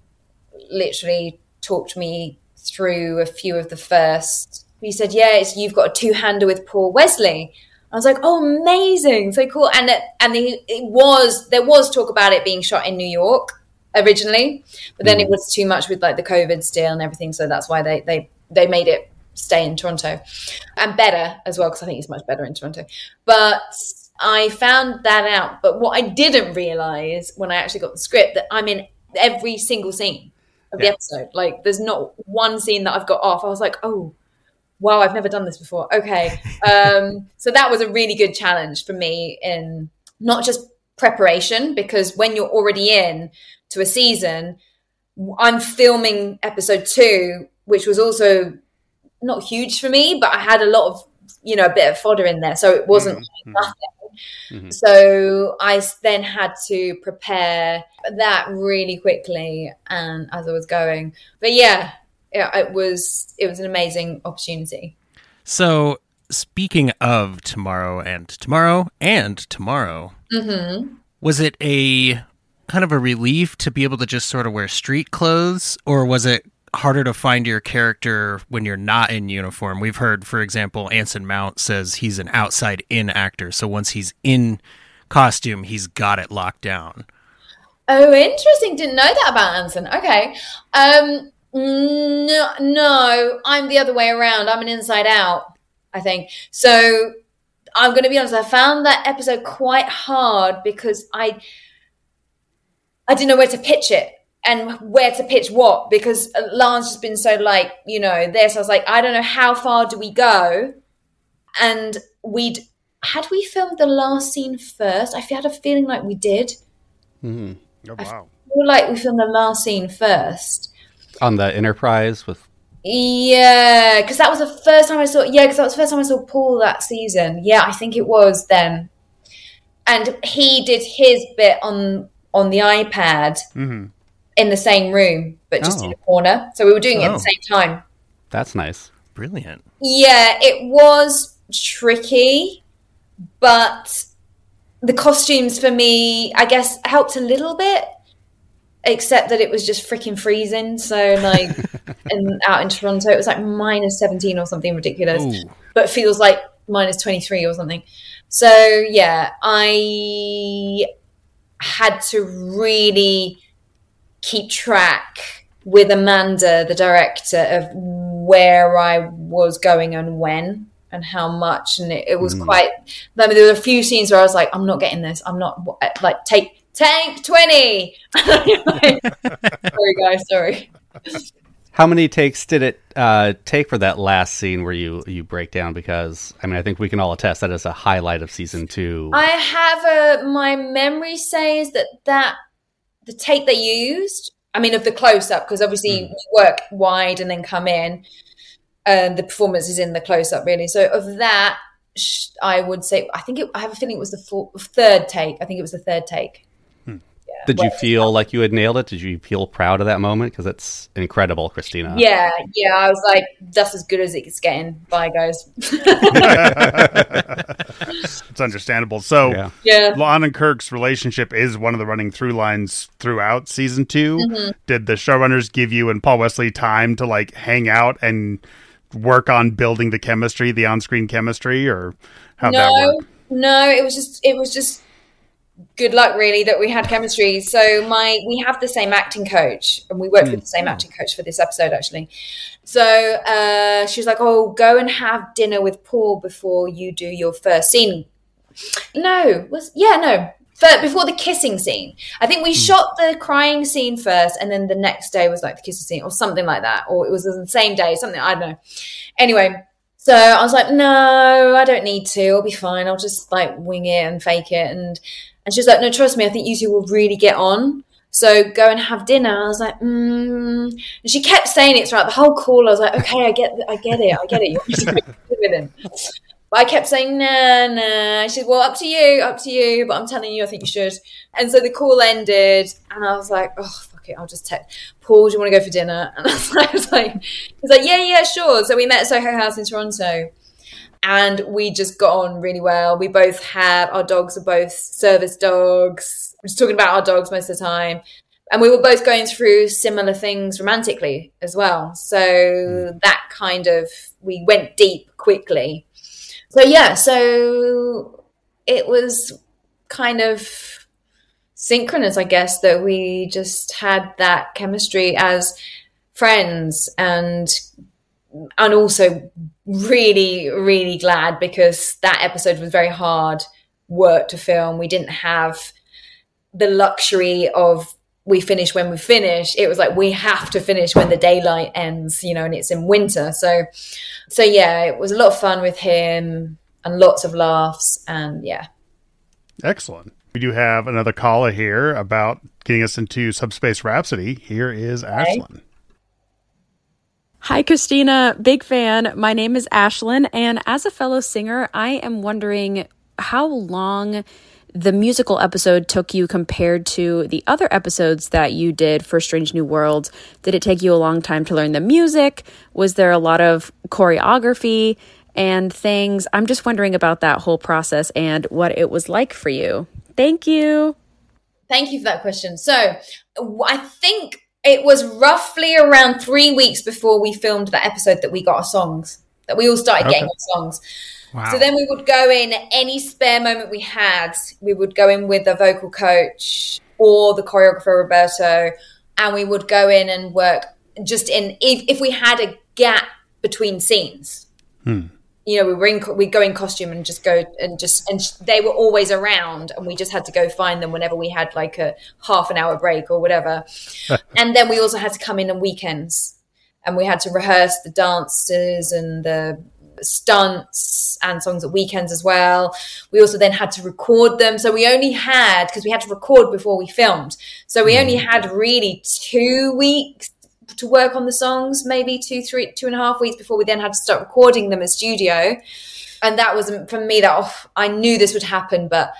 literally talked me through a few of the first. He said, "Yeah, it's, you've got a two-hander with Paul Wesley." I was like, "Oh, amazing! So cool!" And it, and the, it was there was talk about it being shot in New York originally, but then it mm. was too much with like the COVID still and everything, so that's why they they they made it stay in Toronto and better as well because I think it's much better in Toronto. But I found that out. But what I didn't realize when I actually got the script that I'm in every single scene of the episode. Like, there's not one scene that I've got off. I was like, oh, wow, I've never done this before. Okay, um, so that was a really good challenge for me in not just preparation, because when you're already in to a season, I'm filming episode two, which was also not huge for me, but I had a lot of, you know, a bit of fodder in there. So it wasn't Mm-hmm. like nothing. So I then had to prepare that really quickly and as I was going. But yeah, yeah, it was it was an amazing opportunity. So, speaking of tomorrow and tomorrow and tomorrow, hmm was it a kind of a relief to be able to just sort of wear street clothes, or was it harder to find your character when you're not in uniform? We've heard, for example, Anson Mount says he's an outside in actor. So, once he's in costume, he's got it locked down. Oh, interesting. Didn't know that about Anson. Okay. Um, no, no, I'm the other way around. I'm an inside out, I think. So I'm going to be honest. I found that episode quite hard because I, I didn't know where to pitch it and where to pitch what because La'an's has been so like, you know, this. I was like, I don't know how far do we go? And we'd, had we filmed the last scene first? I had a feeling like we did. Mm-hmm. Oh, wow. I feel like we filmed the last scene first. On the Enterprise with Yeah, because that was the first time I saw. Yeah, because that was the first time I saw Paul that season. Yeah, I think it was then, and he did his bit on on the iPad Mm-hmm. In the same room, but just in Oh. a corner. So we were doing it at Oh. the same time. that's nice. Brilliant. Yeah, it was tricky, but the costumes for me, I guess, helped a little bit. Except that it was just freaking freezing. So like, and out in Toronto, it was like minus seventeen or something ridiculous, Ooh. but feels like minus twenty three or something. So yeah, I had to really keep track with Amanda, the director, of where I was going and when and how much. And it, it was Mm. quite, I mean, there were a few scenes where I was like, I'm not getting this. I'm not, like, take, tank 20. sorry, guys, sorry. How many takes did it uh, take for that last scene where you you break down? Because I mean, I think we can all attest that is a highlight of season two. I have a, my memory says that that, the take they used, I mean, of the close up, because obviously Mm. we work wide and then come in, and the performance is in the close up, really. So of that, I would say, I think it, I have a feeling it was the four, third take. I think it was the third take. Did you well- feel like you had nailed it? Did you feel proud of that moment? Because it's incredible, Christina. Yeah, yeah. I was like, that's as good as it's getting. Bye, guys. it's understandable. So, Yeah. Yeah. La'an and Kirk's relationship is one of the running through lines throughout season 2 Mhm. Did the showrunners give you and Paul Wesley time to like hang out and work on building the chemistry, the on-screen chemistry, or how'd that no, work? no. It was just, it was just good luck, really, that we had chemistry. So my, we have the same acting coach, and we worked with the mm. same mm. acting coach for this episode, actually. So uh, she was like, "Oh, go and have dinner with Paul before you do your first scene." No, was yeah, no. But before the kissing scene, I think we mm. shot the crying scene first, and then the next day was like the kissing scene, or something like that, or it was the same day, something I don't know. Anyway, so I was like, "No, I don't need to. I'll be fine. I'll just like wing it and fake it." And and she was like, "No, trust me. I think you two will really get on." So go and have dinner. I was like, mm. and she kept saying it throughout the whole call. I was like, okay, I get, I get it, I get it. You want me to go with him? But I kept saying, nah, nah. She said, well, up to you, up to you. But I'm telling you, I think you should. And so the call ended, and I was like, oh, fuck it, I'll just text Paul. Do you want to go for dinner? And I was like, I was like, he was like, yeah, yeah, sure. So we met at Soho House in Toronto, and we just got on really well. We both have our dogs are both service dogs. We're just talking about our dogs most of the time. And we were both going through similar things romantically as well. So hmm. that kind of we went deep quickly. So yeah, so it was kind of synchronous, I guess, that we just had that chemistry as friends and and also really, really glad because that episode was very hard work to film. We didn't have the luxury of we finish when we finish. It was like we have to finish when the daylight ends, you know, and it's in winter. So, so yeah, it was a lot of fun with him and lots of laughs, and yeah. Excellent. We do have another caller here about getting us into Subspace Rhapsody. Here is Ashlyn. Hi, Christina. Big fan. My name is Ashlyn, and as a fellow singer, I am wondering how long the musical episode took you compared to the other episodes that you did for Strange New Worlds. Did it take you a long time to learn the music? Was there a lot of choreography and things? I'm just wondering about that whole process and what it was like for you. Thank you. Thank you for that question. So, I think it was roughly around three weeks before we filmed that episode that we got our songs, that we all started Okay. getting our songs. Wow. So then we would go in any spare moment we had, we would go in with the vocal coach or the choreographer Roberto, and we would go in and work just in if, if we had a gap between scenes. Hmm. You know, we were in, we go in costume and just go and just and sh- they were always around, and we just had to go find them whenever we had like a half an hour break or whatever. and then we also had to come in on weekends, and we had to rehearse the dances and the stunts and songs at weekends as well. We also then had to record them. So we only had, because we had to record before we filmed. So we only hmm. had really two weeks to work on the songs, maybe two, three, two and a half weeks before we then had to start recording them in studio. And that was for me that oh, I knew this would happen, but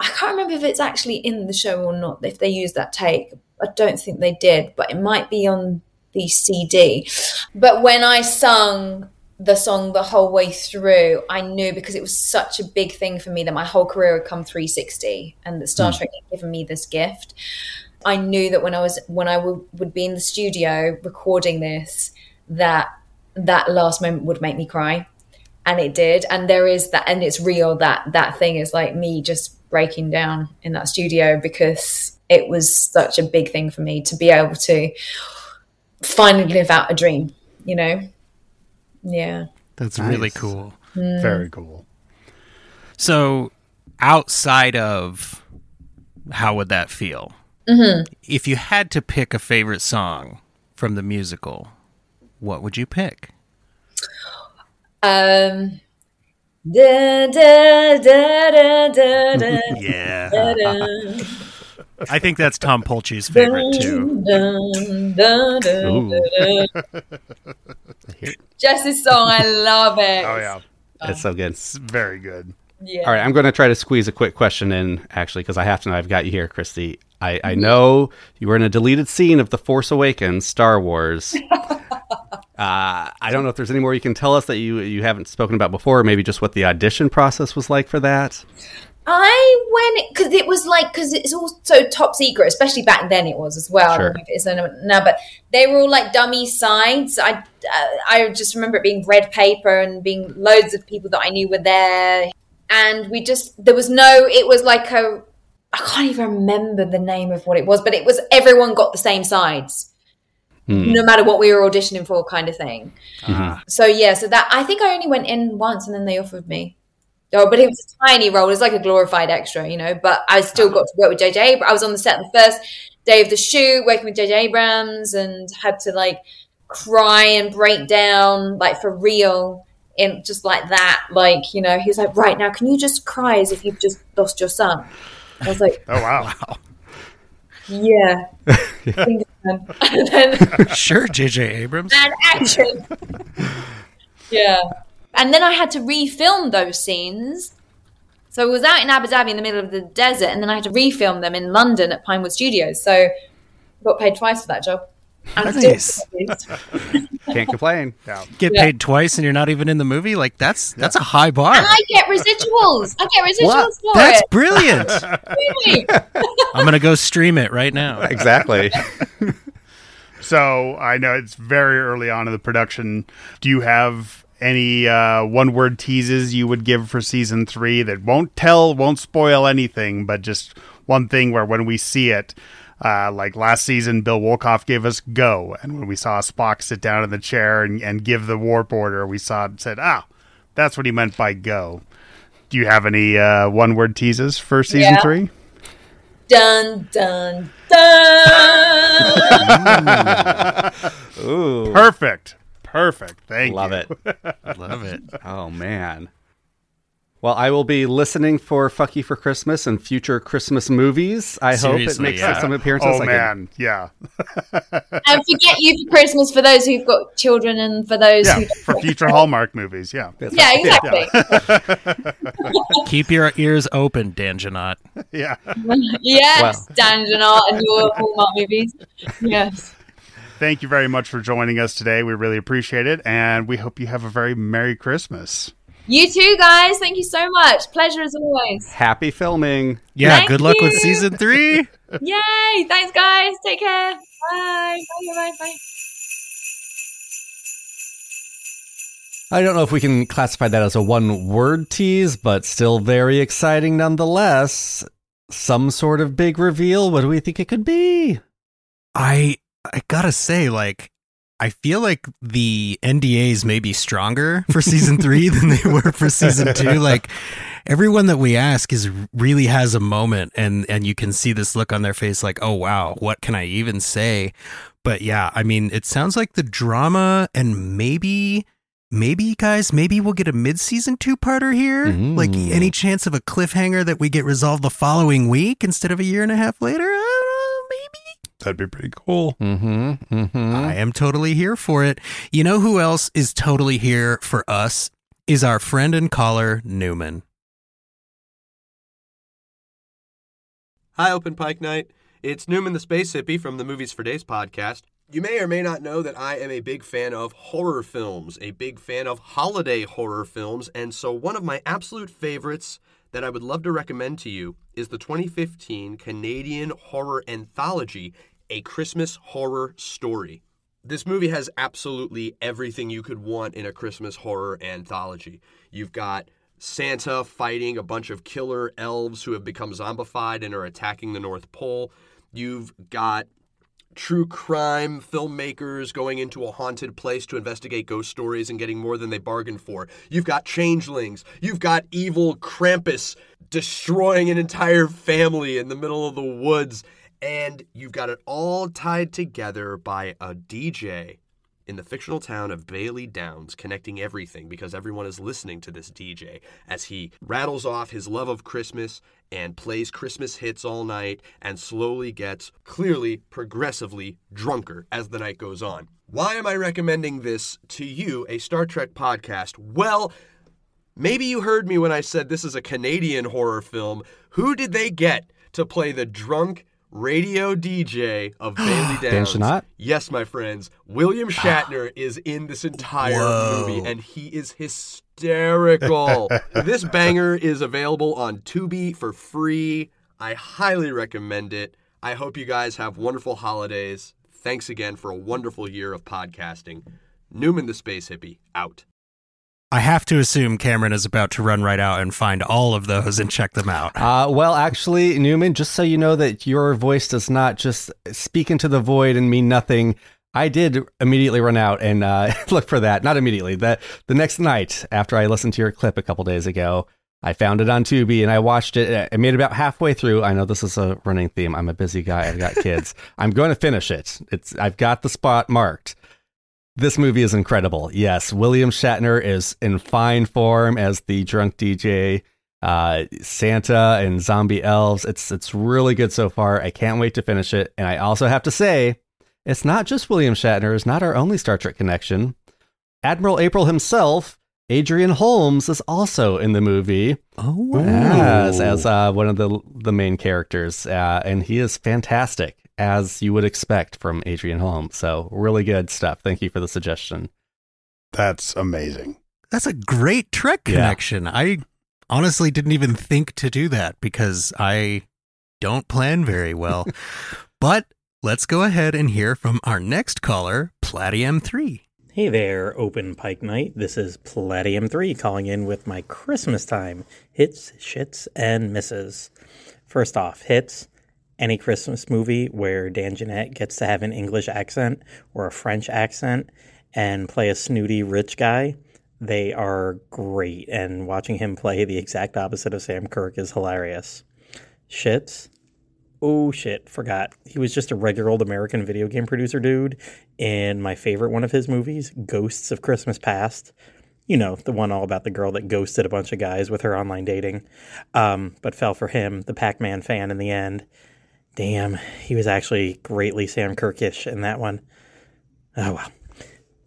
I can't remember if it's actually in the show or not, if they used that take. I don't think they did, but it might be on the CD. But when I sung the song the whole way through, I knew because it was such a big thing for me that my whole career had come 360 and that Star Hmm. Trek had given me this gift. I knew that when I was when I would, would be in the studio recording this, that that last moment would make me cry, and it did. And there is that, and it's real. That that thing is like me just breaking down in that studio because it was such a big thing for me to be able to finally live out a dream. You know, yeah. That's Nice. really cool. Mm. Very cool. So, outside of how would that feel? Mhm. If you had to pick a favorite song from the musical, what would you pick? Um. Da, da, da, da, da, da, Yeah. da, da. I think that's Tom Polchi's favorite too. Dun, dun, dun, Ooh. dun, dun. Jess's song, I love it. Oh yeah, It's so good. It's very good. Yeah. All right, I'm going to try to squeeze a quick question in, actually, because I have to know. I've got you here, Christy. I, I know you were in a deleted scene of The Force Awakens, Star Wars. uh, I don't know if there's any more you can tell us that you you haven't spoken about before, maybe just what the audition process was like for that. I went because it was like because it's all so top secret, especially back then it was as well. I Sure. don't know if it is now, but they were all like dummy sides. I uh, I just remember it being red paper and being loads of people that I knew were there, and we just there was no. It was like a I can't even remember the name of what it was, but it was everyone got the same sides, Hmm. no matter what we were auditioning for, kind of thing. Mhm. So yeah, so that I think I only went in once and then they offered me. Oh, but it was a tiny role. It was like a glorified extra, you know. But I still got to work with JJ. Abrams. I was on the set the first day of the shoot, working with JJ Abrams, and had to like cry and break down, like for real, in just like that. Like you know, he was like, "Right now, can you just cry as if you've just lost your son?" I was like, Oh wow. "Yeah." and then sure, J.J. Abrams. and action. yeah. And then I had to refilm those scenes. So I was out in Abu Dhabi in the middle of the desert, and then I had to refilm them in London at Pinewood Studios. So I got paid twice for that job. And still Nice. Can't complain. Get Yeah. paid twice and you're not even in the movie? Like that's that's a high bar. And I get residuals. I get residuals for That's it. brilliant. Really? I'm gonna go stream it right now. Exactly. So I know it's very early on in the production. Do you have any uh, one word teases you would give for season three that won't tell, won't spoil anything, but just one thing where when we see it, uh, like last season, Bill Wolkoff gave us go, and when we saw Spock sit down in the chair and, and give the warp order, we saw it said, "Ah, that's what he meant by go." Do you have any uh, one word teases for season Yeah. three? Dun dun dun. Ooh. Perfect. Perfect. Thank Love you. Love it. Love it. Oh man. Well, I will be listening for "Fuck You for Christmas" and future Christmas movies. I hope it makes yeah. some appearances. Oh, I can- man, yeah. and forget you for Christmas for those who've got children and for those Yeah, who for future Hallmark movies. Yeah. Yeah, exactly. Keep your ears open, Dan Jeannotte. Yeah. yes, Dan Jeannotte and your Hallmark movies. Yes. Thank you very much for joining us today. We really appreciate it, and we hope you have a very Merry Christmas. You too, guys. Thank you so much. Pleasure as always. Happy filming. Yeah, Thank good luck with season three. Yay! Thanks, guys. Take care. Bye. Bye. Bye. Bye. I don't know if we can classify that as a one word tease, but still very exciting nonetheless. Some sort of big reveal. What do we think it could be? I I gotta say, like, I feel like the NDAs may be stronger for season three than they were for season two. Like, everyone that we ask is really has a moment, and and you can see this look on their face, like, oh wow, what can I even say? But yeah, I mean, it sounds like the drama and maybe. Maybe guys, maybe we'll get a mid-season two-parter here. Like Mm. any chance of a cliffhanger that we get resolved the following week instead of a year and a half later? That'd be pretty cool. Mm-hmm. Mm-hmm. I am totally here for it. You know who else is totally here for us? Is our friend and caller, Newman. Hi, Open Pike Night. It's Newman the Space Hippie from the Movies for Days podcast. You may or may not know that I am a big fan of horror films, a big fan of holiday horror films, and so one of my absolute favorites that I would love to recommend to you is the 2015 Canadian horror anthology, A Christmas Horror Story. This movie has absolutely everything you could want in a Christmas horror anthology. You've got Santa fighting a bunch of killer elves who have become zombified and are attacking the North Pole. You've got true crime filmmakers going into a haunted place to investigate ghost stories and getting more than they bargained for. You've got changelings. You've got evil Krampus destroying an entire family in the middle of the woods. And you've got it all tied together by a DJ in the fictional town of Bailey Downs, connecting everything because everyone is listening to this DJ as he rattles off his love of Christmas and plays Christmas hits all night and slowly gets clearly progressively drunker as the night goes on. Why am I recommending this to you, a Star Trek podcast? Well, Maybe you heard me when I said this is a Canadian horror film. Who did they get to play the drunk radio DJ of Bailey Dan Downs? Schnott? Yes, my friends. William ah. Shatner is in this entire Whoa. movie, and he is hysterical. this banger is available on Tubi for free. I highly recommend it. I hope you guys have wonderful holidays. Thanks again for a wonderful year of podcasting. Newman the Space Hippie, out. I have to assume Cameron is about to run right out and find all of those and check them out. Uh, well, actually, Newman, just so you know that your voice does not just speak into the void and mean nothing. I did immediately run out and uh, look for that. Not immediately. The the next night after I listened to your clip a couple days ago, I found it on Tubi and I watched it. I made it about halfway through. I know this is a running theme. I'm a busy guy. I've got kids. I'm going to finish it. It's I've got the spot marked. This movie is incredible. Yes, William Shatner is in fine form as the drunk DJ, uh, Santa and zombie elves. It's it's really good so far. I can't wait to finish it. And I also have to say, it's not just William Shatner. It's not our only Star Trek connection. Admiral April himself, Adrian Holmes, is also in the movie. Oh, As, as uh, one of the the main characters, uh, and he is fantastic as you would expect from Adrian Holmes. So really good stuff. Thank you for the suggestion. That's amazing. That's a great Trek Yeah. connection. I honestly didn't even think to do that because I don't plan very well. but let's go ahead and hear from our next caller, Platium 3. Hey there, Open Pike Night. This is Palladium 3 calling in with my Christmas time hits, shits, and misses. First off, hits any Christmas movie where Dan Jeannotte gets to have an English accent or a French accent and play a snooty rich guy. They are great, and watching him play the exact opposite of Sam Kirk is hilarious. Shits. Oh shit, forgot. He was just a regular old American video game producer dude in my favorite one of his movies, Ghosts of Christmas Past. You know, the one all about the girl that ghosted a bunch of guys with her online dating, um, but fell for him, the Pac Man fan, in the end. Damn, he was actually greatly Sam Kirkish in that one. Oh well.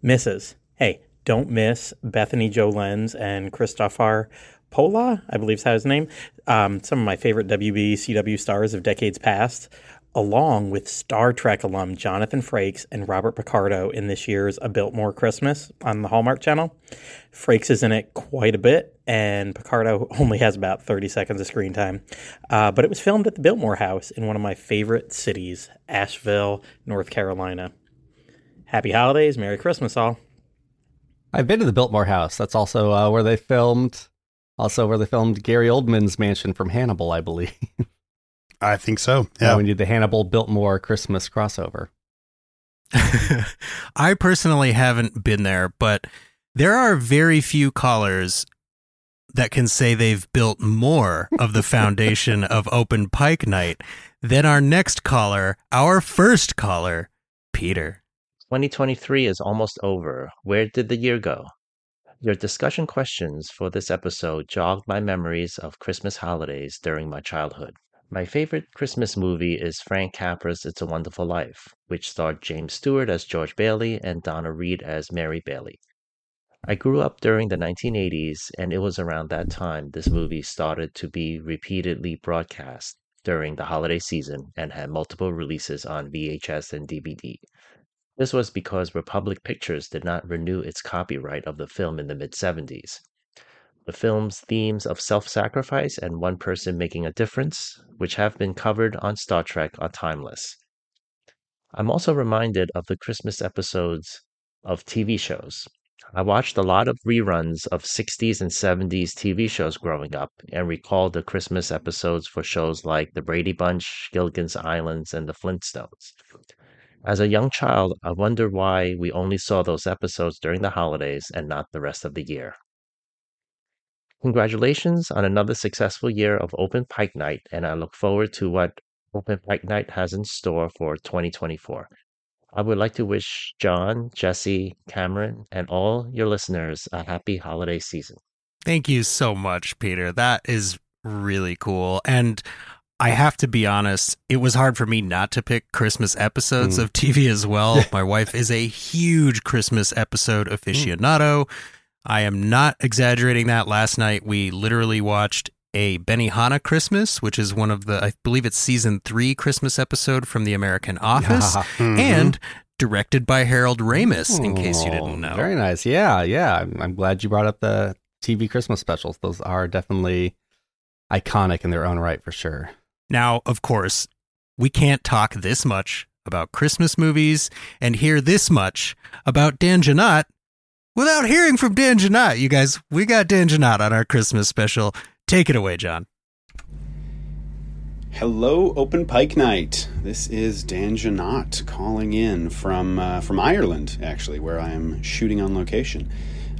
Misses. Hey, don't miss Bethany Joy Lenz and Christopher Pola, I believe is how his name. Um, some of my favorite WB CW stars of decades past, along with Star Trek alum Jonathan Frakes and Robert Picardo in this year's A Biltmore Christmas on the Hallmark Channel. Frakes is in it quite a bit, and Picardo only has about 30 seconds of screen time. Uh, but it was filmed at the Biltmore House in one of my favorite cities, Asheville, North Carolina. Happy holidays, Merry Christmas, all. I've been to the Biltmore House. That's also uh, where they filmed, also where they filmed Gary Oldman's mansion from Hannibal, I believe. I think so. Yeah, we did the Hannibal Biltmore Christmas crossover. I personally haven't been there, but there are very few callers that can say they've built more of the foundation of Open Pike Night than our next caller, our first caller, Peter. 2023 is almost over. Where did the year go? Your discussion questions for this episode jogged my memories of Christmas holidays during my childhood. My favorite Christmas movie is Frank Capra's It's a Wonderful Life, which starred James Stewart as George Bailey and Donna Reed as Mary Bailey. I grew up during the 1980s, and it was around that time this movie started to be repeatedly broadcast during the holiday season and had multiple releases on VHS and DVD. This was because Republic Pictures did not renew its copyright of the film in the mid 70s. The film's themes of self sacrifice and one person making a difference, which have been covered on Star Trek, are timeless. I'm also reminded of the Christmas episodes of TV shows. I watched a lot of reruns of 60s and 70s TV shows growing up and recall the Christmas episodes for shows like The Brady Bunch, Gilligan's Islands, and The Flintstones. As a young child, I wonder why we only saw those episodes during the holidays and not the rest of the year. Congratulations on another successful year of Open Pike Night, and I look forward to what Open Pike Night has in store for 2024. I would like to wish John, Jesse, Cameron, and all your listeners a happy holiday season. Thank you so much, Peter. That is really cool. And I have to be honest, it was hard for me not to pick Christmas episodes mm. of TV as well. My wife is a huge Christmas episode aficionado. Mm. I am not exaggerating that. Last night we literally watched a Benihana Christmas, which is one of the, I believe it's season three Christmas episode from The American Office, mm-hmm. and directed by Harold Ramis, in case you didn't know. Very nice. Yeah, yeah. I'm, I'm glad you brought up the TV Christmas specials. Those are definitely iconic in their own right, for sure. Now, of course, we can't talk this much about Christmas movies and hear this much about Dan Jeannotte without hearing from Dan Jeannotte. You guys, we got Dan Jeannotte on our Christmas special. Take it away, John. Hello, Open Pike Night. This is Dan Jeannotte calling in from uh, from Ireland, actually, where I am shooting on location.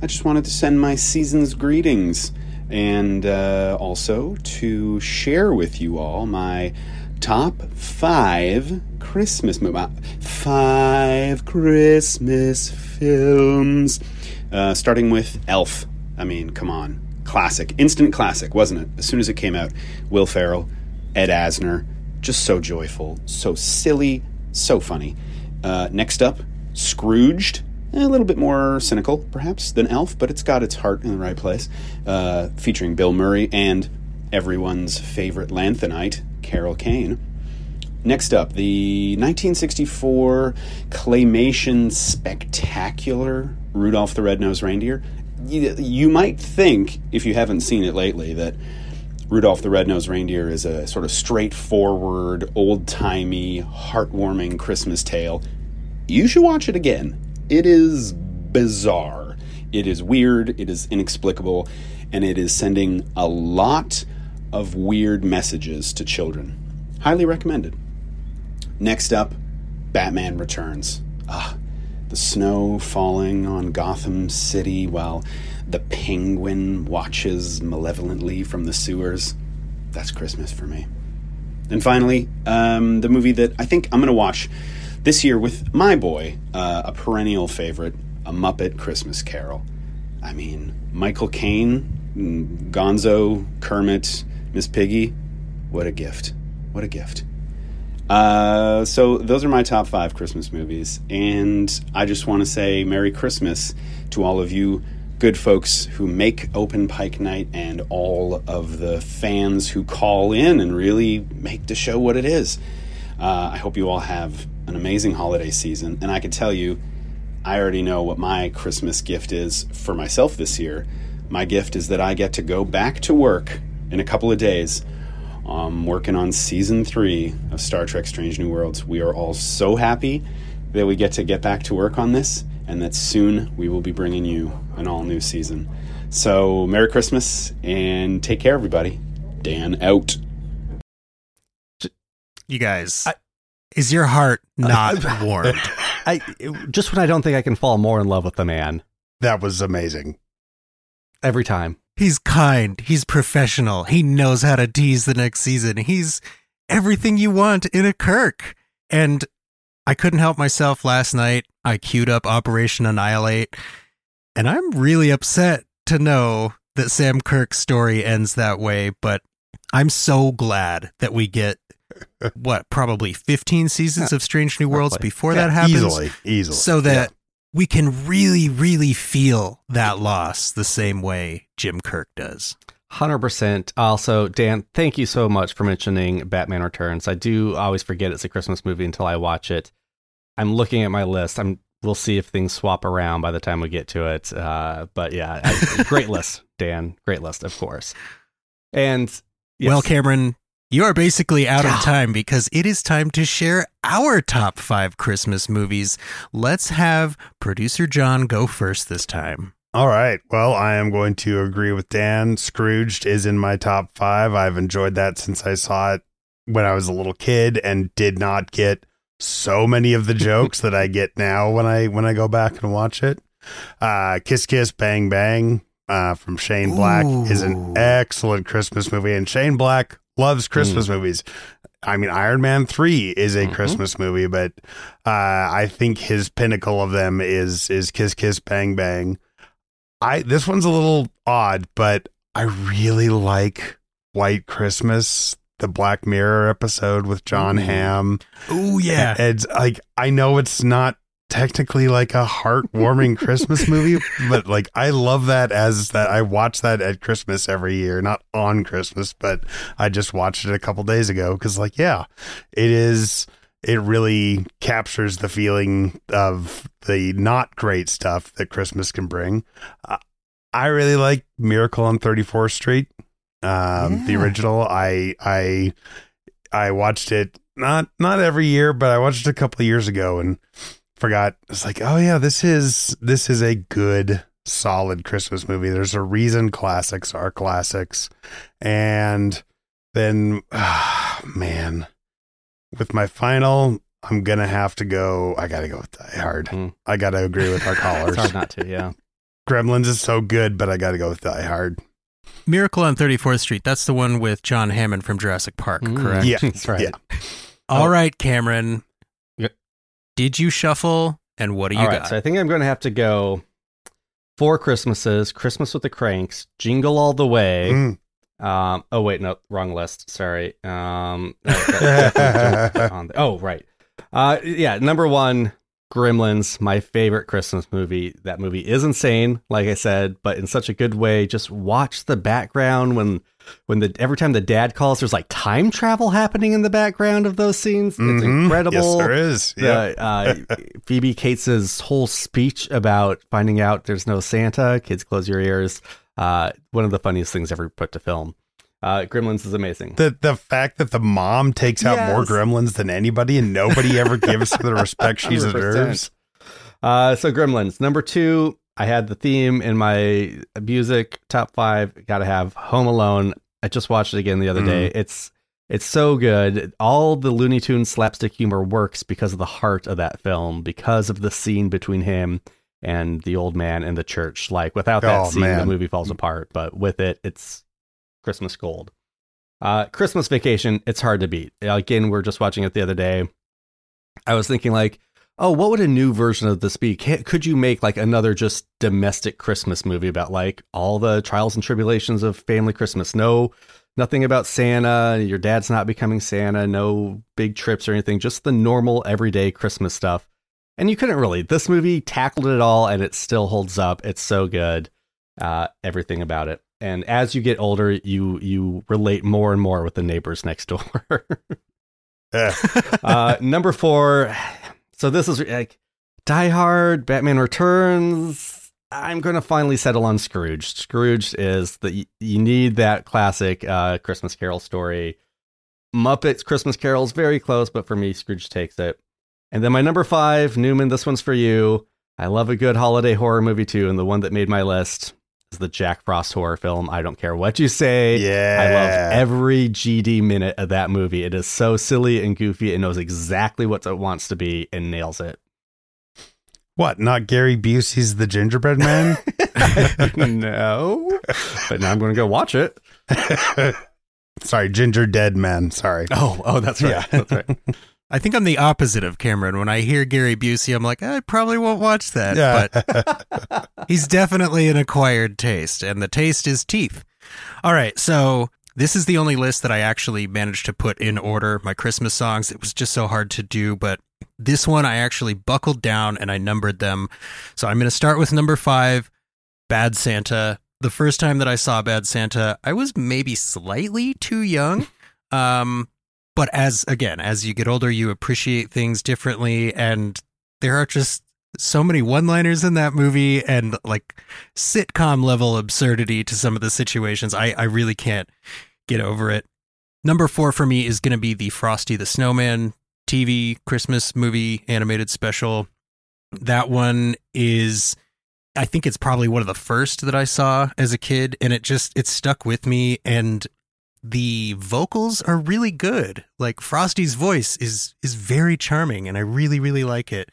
I just wanted to send my season's greetings and uh, also to share with you all my top five Christmas movies. Five Christmas films. Uh, starting with Elf. I mean, come on. Classic. Instant classic, wasn't it? As soon as it came out, Will Ferrell, Ed Asner, just so joyful, so silly, so funny. Uh, next up, Scrooged a little bit more cynical, perhaps, than Elf, but it's got its heart in the right place. Uh, featuring Bill Murray and everyone's favorite Lanthanite, Carol Kane. Next up, the 1964 claymation spectacular Rudolph the Red-Nosed Reindeer. You, you might think, if you haven't seen it lately, that Rudolph the Red-Nosed Reindeer is a sort of straightforward, old-timey, heartwarming Christmas tale. You should watch it again it is bizarre. It is weird, it is inexplicable, and it is sending a lot of weird messages to children. Highly recommended. Next up, Batman Returns. Ah, the snow falling on Gotham City while the penguin watches malevolently from the sewers. That's Christmas for me. And finally, um, the movie that I think I'm going to watch this year with my boy, uh, a perennial favorite, A Muppet Christmas Carol. I mean, Michael Caine, mm, Gonzo, Kermit, Miss Piggy. What a gift. What a gift. Uh, so those are my top five Christmas movies, and I just want to say Merry Christmas to all of you good folks who make Open Pike Night and all of the fans who call in and really make the show what it is. Uh, I hope you all have an amazing holiday season, and I can tell you, I already know what my Christmas gift is for myself this year. My gift is that I get to go back to work in a couple of days um, working on season three of Star Trek Strange New Worlds. We are all so happy that we get to get back to work on this and that soon we will be bringing you an all new season. So, Merry Christmas and take care, everybody. Dan out. You guys, is your heart not warmed? I just when I don't think I can fall more in love with the man. That was amazing. Every time. He's kind. He's professional. He knows how to tease the next season. He's everything you want in a Kirk. And I couldn't help myself last night. I queued up Operation Annihilate, and I'm really upset to know that Sam Kirk's story ends that way, but I'm so glad that we get what probably 15 seasons of Strange New Worlds before Yeah, that happens. easily, easily, So that we can really, really feel that loss the same way Jim Kirk does. 100%. Also, Dan, thank you so much for mentioning Batman Returns. I do always forget it's a Christmas movie until I watch it. I'm looking at my list. I'm we'll see if things swap around by the time we get to it. Uh, but yeah, I, great list, Dan. Great list, of course. And yes. Well, Cameron, you are basically out of time because it is time to share our top five Christmas movies. Let's have producer John go first this time. All right. Well, I am going to agree with Dan. Scrooged is in my top five. I've enjoyed that since I saw it when I was a little kid and did not get so many of the jokes that I get now when I when I go back and watch it. Uh, Kiss Kiss Bang Bang uh, from Shane Black is an excellent Christmas movie, and Shane Black loves Christmas movies. I mean, Iron Man three is a Christmas movie, but uh, I think his pinnacle of them is is Kiss Kiss Bang Bang. I this one's a little odd, but I really like White Christmas, the Black Mirror episode with Jon Hamm. Oh yeah. It's like I know it's not technically like a heartwarming Christmas movie, but like I love that as that I watch that at Christmas every year, not on Christmas, but I just watched it a couple days ago cuz like yeah, it is it really captures the feeling of the not great stuff that Christmas can bring. Uh, I really like Miracle on 34th Street. Um, the original. I I I watched it not not every year, but I watched it a couple of years ago and forgot. It's like, oh yeah, this is this is a good solid Christmas movie. There's a reason classics are classics, and then ah, man, with my final, I'm gonna have to go. I gotta go with Die Hard. I gotta agree with our callers. It's hard not to, yeah. Gremlins is so good, but I gotta go with Die Hard. Miracle on 34th Street. That's the one with John Hammond from Jurassic Park, correct? Yeah, that's right. Yeah. All right, Cameron. Did you shuffle and what do you All right, got? so I think I'm going to have to go Four Christmases, Christmas with the Cranks, Jingle All the Way. Mm. Um, oh wait, no, wrong list. Sorry. Um, the- oh right. Uh, yeah, number one, Gremlins, my favorite Christmas movie. That movie is insane, like I said, but in such a good way. Just watch the background when when the every time the dad calls, there's like time travel happening in the background of those scenes. It's Mhm. incredible. Yes, there is. The, uh, Phoebe Cates's whole speech about finding out there's no Santa. Kids, close your ears. Uh, one of the funniest things ever put to film. Uh, Gremlins is amazing. The the fact that the mom takes out more gremlins than anybody and nobody ever gives her the respect she deserves. Uh, so Gremlins number two. I had the theme in my music top five. Got to have Home Alone. I just watched it again the other day. It's it's so good. All the Looney Tunes slapstick humor works because of the heart of that film, because of the scene between him and the old man in the church. Like without that Oh, scene, the movie falls apart. But with it, it's Christmas gold. Uh, Christmas Vacation, it's hard to beat. Again, we are just watching it the other day. I was thinking like, oh, what would a new version of this be? Can, could you make like another just domestic Christmas movie about like all the trials and tribulations of family Christmas? No, nothing about Santa. Your dad's not becoming Santa. No big trips or anything. Just the normal everyday Christmas stuff. And you couldn't really. This movie tackled it all, and it still holds up. It's so good. Uh, everything about it. And as you get older, you you relate more and more with the neighbors next door. uh, number four. So this is like Die Hard, Batman Returns. I'm going to finally settle on Scrooge. Scrooge is the you need that classic uh, Christmas Carol story. Muppets Christmas Carol's very close, but for me, Scrooge takes it. And then my number five, Newman. This one's for you. I love a good holiday horror movie too, and the one that made my list is the Jack Frost horror film. I don't care what you say. Yeah. I love every GD minute of that movie. It is so silly and goofy. It knows exactly what it wants to be and nails it. What? Not Gary Busey's The Gingerbread Man? no. But now I'm going to go watch it. Sorry, Ginger Dead Man. Sorry. Oh, oh, that's right. Yeah. That's right. I think I'm the opposite of Cameron. When I hear Gary Busey, I'm like, I probably won't watch that. Yeah. But he's definitely an acquired taste, and the taste is teeth. All right, so this is the only list that I actually managed to put in order. My Christmas songs. It was just so hard to do, but this one I actually buckled down and I numbered them. So I'm going to start with number five, Bad Santa. The first time that I saw Bad Santa, I was maybe slightly too young. Um, but as again, as you get older, you appreciate things differently, and there are just so many one-liners in that movie and like sitcom level absurdity to some of the situations. I I really can't get over it. Number four for me is going to be the Frosty the Snowman TV Christmas movie animated special. That one is I think it's probably one of the first that I saw as a kid and it just it stuck with me and the vocals are really good. Like Frosty's voice is is very charming and I really really like it.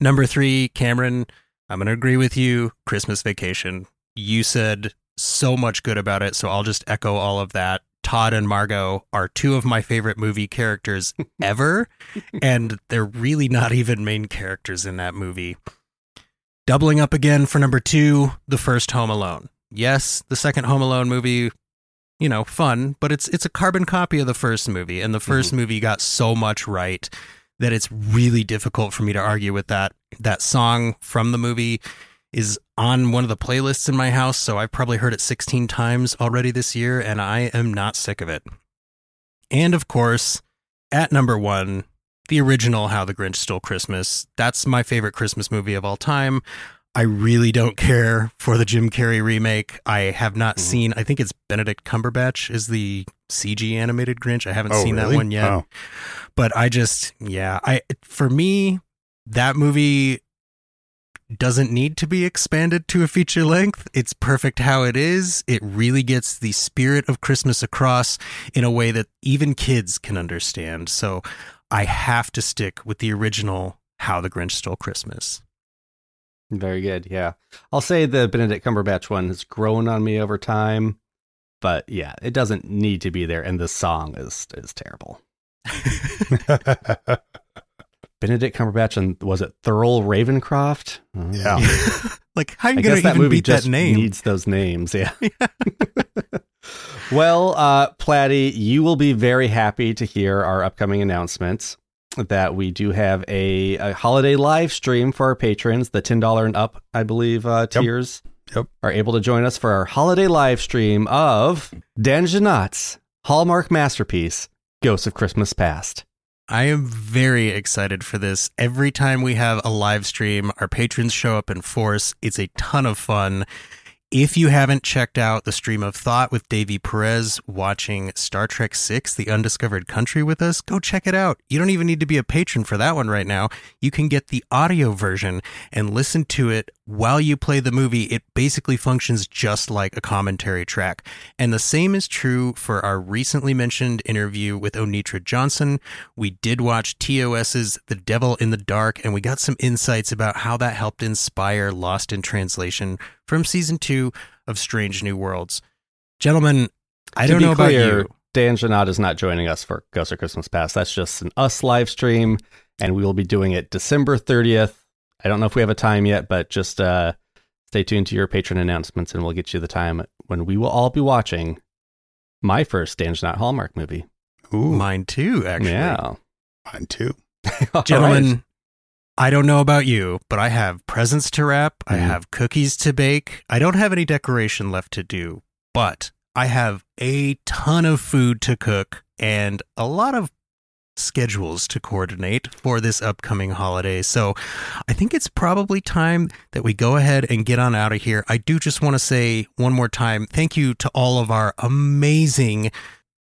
Number 3, Cameron, I'm going to agree with you, Christmas Vacation. You said so much good about it, so I'll just echo all of that. Todd and Margot are two of my favorite movie characters ever, and they're really not even main characters in that movie. Doubling up again for number two, the first Home Alone. Yes, the second Home Alone movie, you know, fun, but it's it's a carbon copy of the first movie, and the mm-hmm. 1st movie got so much right that it's really difficult for me to argue with that. That song from the movie is on one of the playlists in my house, so I've probably heard it 16 times already this year, and I am not sick of it. And of course, at number one, the original How the Grinch Stole Christmas. That's my favorite Christmas movie of all time. I really don't care for the Jim Carrey remake. I have not mm-hmm. seen, I think it's Benedict Cumberbatch is the CG animated Grinch. I haven't Oh, seen that one yet. Oh. But I just, yeah, I, for me, that movie doesn't need to be expanded to a feature length. It's perfect how it is. It really gets the spirit of Christmas across in a way that even kids can understand. So I have to stick with the original How the Grinch Stole Christmas. Very good. Yeah. I'll say the Benedict Cumberbatch one has grown on me over time, but yeah, it doesn't need to be there. And the song is is terrible. Benedict Cumberbatch and was it Thurl Ravenscroft? Yeah. like, how are you I going guess to that even movie beat that name? needs those names. Yeah. well, uh, Platty, you will be very happy to hear our upcoming announcements that we do have a, a holiday live stream for our patrons. The ten dollar and up, I believe, uh, tiers Yep. are able to join us for our holiday live stream of Dan Jeannotte's Hallmark masterpiece, Ghosts of Christmas Past. I am very excited for this. Every time we have a live stream, our patrons show up in force. It's a ton of fun. If you haven't checked out the stream of thought with Davey Perez watching Star Trek VI, The Undiscovered Country with us, go check it out. You don't even need to be a patron for that one right now. You can get the audio version and listen to it while you play the movie. It basically functions just like a commentary track. And the same is true for our recently mentioned interview with Onitra Johnson. We did watch TOS's The Devil in the Dark, and we got some insights about how that helped inspire Lost in Translation from season two of Strange New Worlds. Gentlemen, I To don't be know about clear, you. Dan Jeannotte is not joining us for Ghost of Christmas Past. That's just an us live stream. and we will be doing it December 30th. I don't know if we have a time yet, but just uh, stay tuned to your patron announcements and we'll get you the time when we will all be watching my first Dan's Not Hallmark movie. Ooh. Mine too, actually. Yeah. Mine too. Gentlemen, right. I don't know about you, but I have presents to wrap. I Mhm. have cookies to bake. I don't have any decoration left to do, but I have a ton of food to cook and a lot of schedules to coordinate for this upcoming holiday. So I think it's probably time that we go ahead and get on out of here. I do just want to say one more time thank you to all of our amazing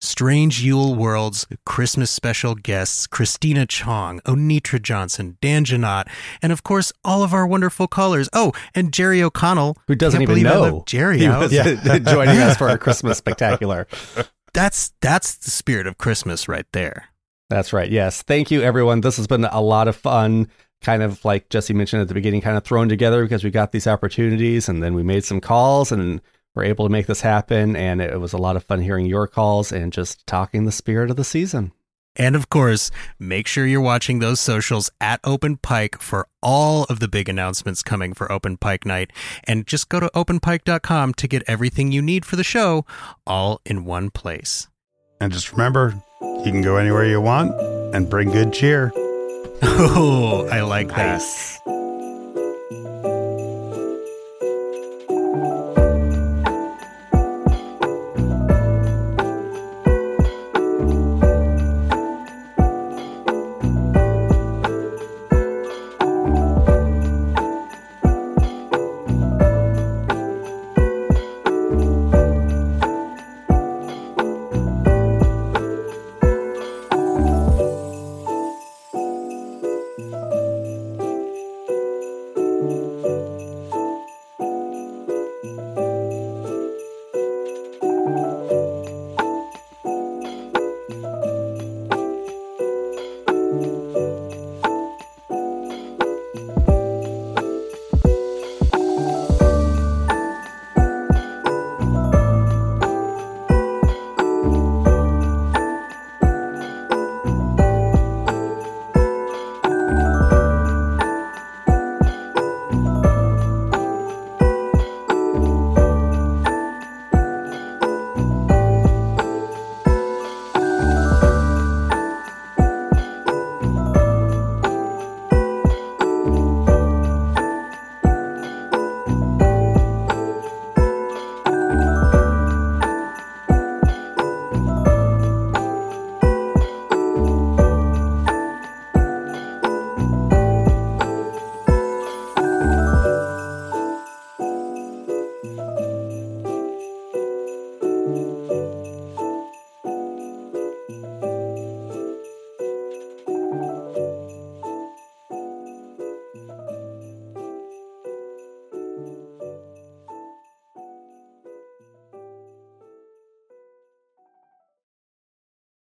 Strange Yule World's Christmas special guests, Christina Chong, Onitra Johnson, Dan Jeannotte, and of course, all of our wonderful callers. Oh, and Jerry O'Connell. Who doesn't even know Jerry he was joining us for our Christmas spectacular. That's that's the spirit of Christmas right there. That's right. Yes. Thank you, everyone. This has been a lot of fun. Kind of like Jesse mentioned at the beginning, kind of thrown together because we got these opportunities and then we made some calls and were able to make this happen. And it was a lot of fun hearing your calls and just talking the spirit of the season. And of course, make sure you're watching those socials at Open Pike for all of the big announcements coming for Open Pike Night. And just go to openpike.com to get everything you need for the show all in one place. And just remember, you can go anywhere you want and bring good cheer. Oh, I like that.